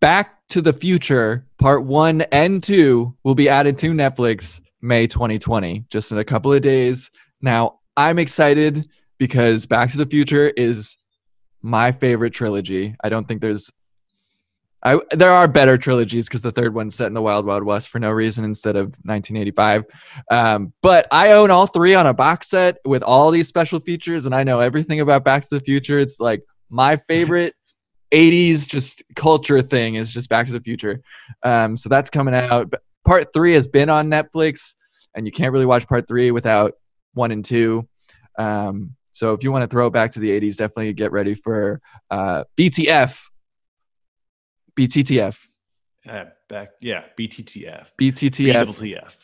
Back to the Future Part 1 and 2 will be added to Netflix May 2020, just in a couple of days. Now, I'm excited because Back to the Future is my favorite trilogy. I don't think there's I there are better trilogies because the third one's set in the Wild Wild West for no reason instead of 1985. Um, but I own all three on a box set with all these special features, and I know everything about Back to the Future. It's like my favorite 80s just culture thing is just Back to the Future. Um, so that's coming out. But Part three has been on Netflix, and you can't really watch part three without one and two. Um, so if you want to throw it back to the 80s, definitely get ready for uh, BTF. BTTF. Uh, back, yeah, BTTF, BTTF. BTTF,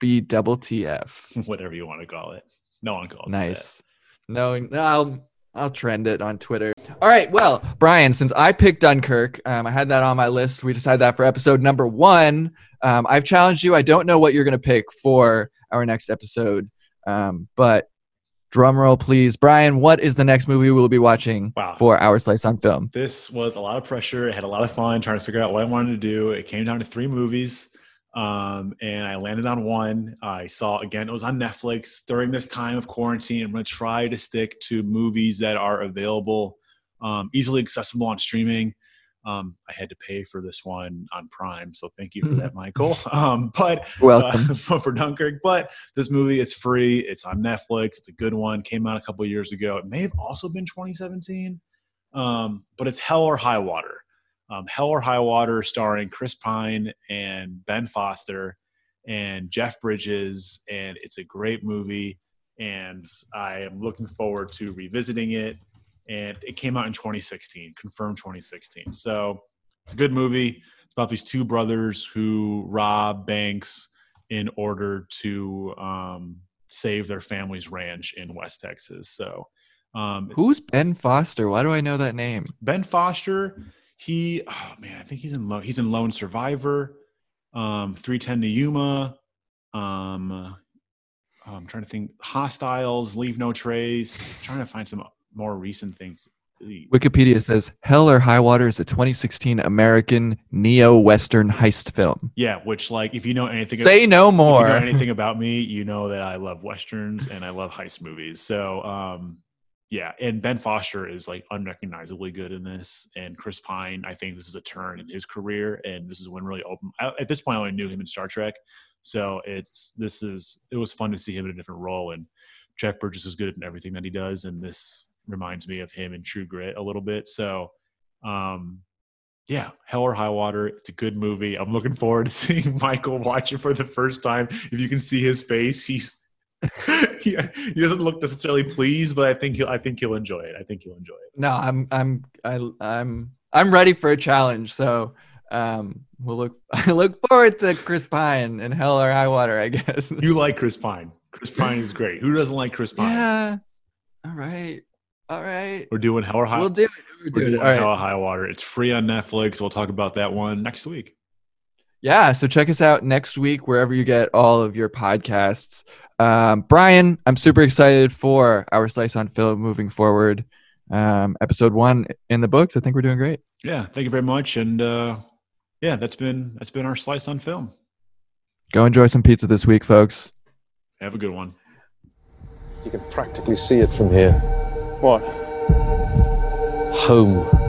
B double TF. whatever you want to call it. No one calls it Nice. No, no, I'll I'll trend it on Twitter. All right. Well, Brian, since I picked Dunkirk, um, I had that on my list. We decided that for episode number one. Um, I've challenged you. I don't know what you're going to pick for our next episode, um, but drum roll, please, Brian. What is the next movie we'll be watching Wow. for our slice on film? This was a lot of pressure. I had a lot of fun trying to figure out what I wanted to do. It came down to three movies, um, and I landed on one. I saw again. It was on Netflix during this time of quarantine. I'm going to try to stick to movies that are available, um, easily accessible on streaming. Um, I had to pay for this one on Prime, so thank you for that, Michael. Um, but Welcome. uh, for, for Dunkirk. But this movie, it's free. It's on Netflix. It's a good one. Came out a couple years ago. It may have also been 2017. Um, but it's Hell or High Water. Um, Hell or High Water, starring Chris Pine and Ben Foster and Jeff Bridges, and it's a great movie. And I am looking forward to revisiting it. And it came out in 2016, confirmed 2016. So it's a good movie. It's about these two brothers who rob banks in order to um, save their family's ranch in West Texas. So um, Who's Ben Foster? Why do I know that name? Ben Foster, he oh man, I think he's in Lone, he's in Lone Survivor. um, 310 to Yuma. Um, I'm trying to think. Hostiles, Leave No Trace. Trying to find some more recent things. Wikipedia says Hell or High Water is a 2016 American neo-western heist film. Yeah, which like if you know anything, Say no if you more. know anything about me, you know that I love westerns and I love heist movies. So um, yeah, and Ben Foster is like unrecognizably good in this, and Chris Pine. I think this is a turn in his career, and this is when really open. I- At this point, I only knew him in Star Trek, so it's this is it was fun to see him in a different role, and Jeff Bridges is good in everything that he does, and this reminds me of him in True Grit a little bit. So, um, yeah, Hell or High Water. It's a good movie. I'm looking forward to seeing Michael watch it for the first time. If you can see his face, he's he, he doesn't look necessarily pleased, but I think he'll I think he'll enjoy it. I think he'll enjoy it. No, I'm I'm I, I'm I'm ready for a challenge. So um, we'll look I look forward to Chris Pine and Hell or High Water, I guess. You like Chris Pine. Chris Pine is great. Who doesn't like Chris Pine? yeah. All right. All right. We're doing Hell or High We'll do it. We're We're doing doing it. All Hell right. or High Water. It's free on Netflix. We'll talk about that one next week. Yeah. So check us out next week wherever you get all of your podcasts. Um, Brian, I'm super excited for our slice on film moving forward. Um, episode one in the books. I think we're doing great. Yeah, thank you very much. And uh yeah, that's been that's been our slice on film. Go enjoy some pizza this week, folks. Have a good one. You can practically see it from here. What? Home.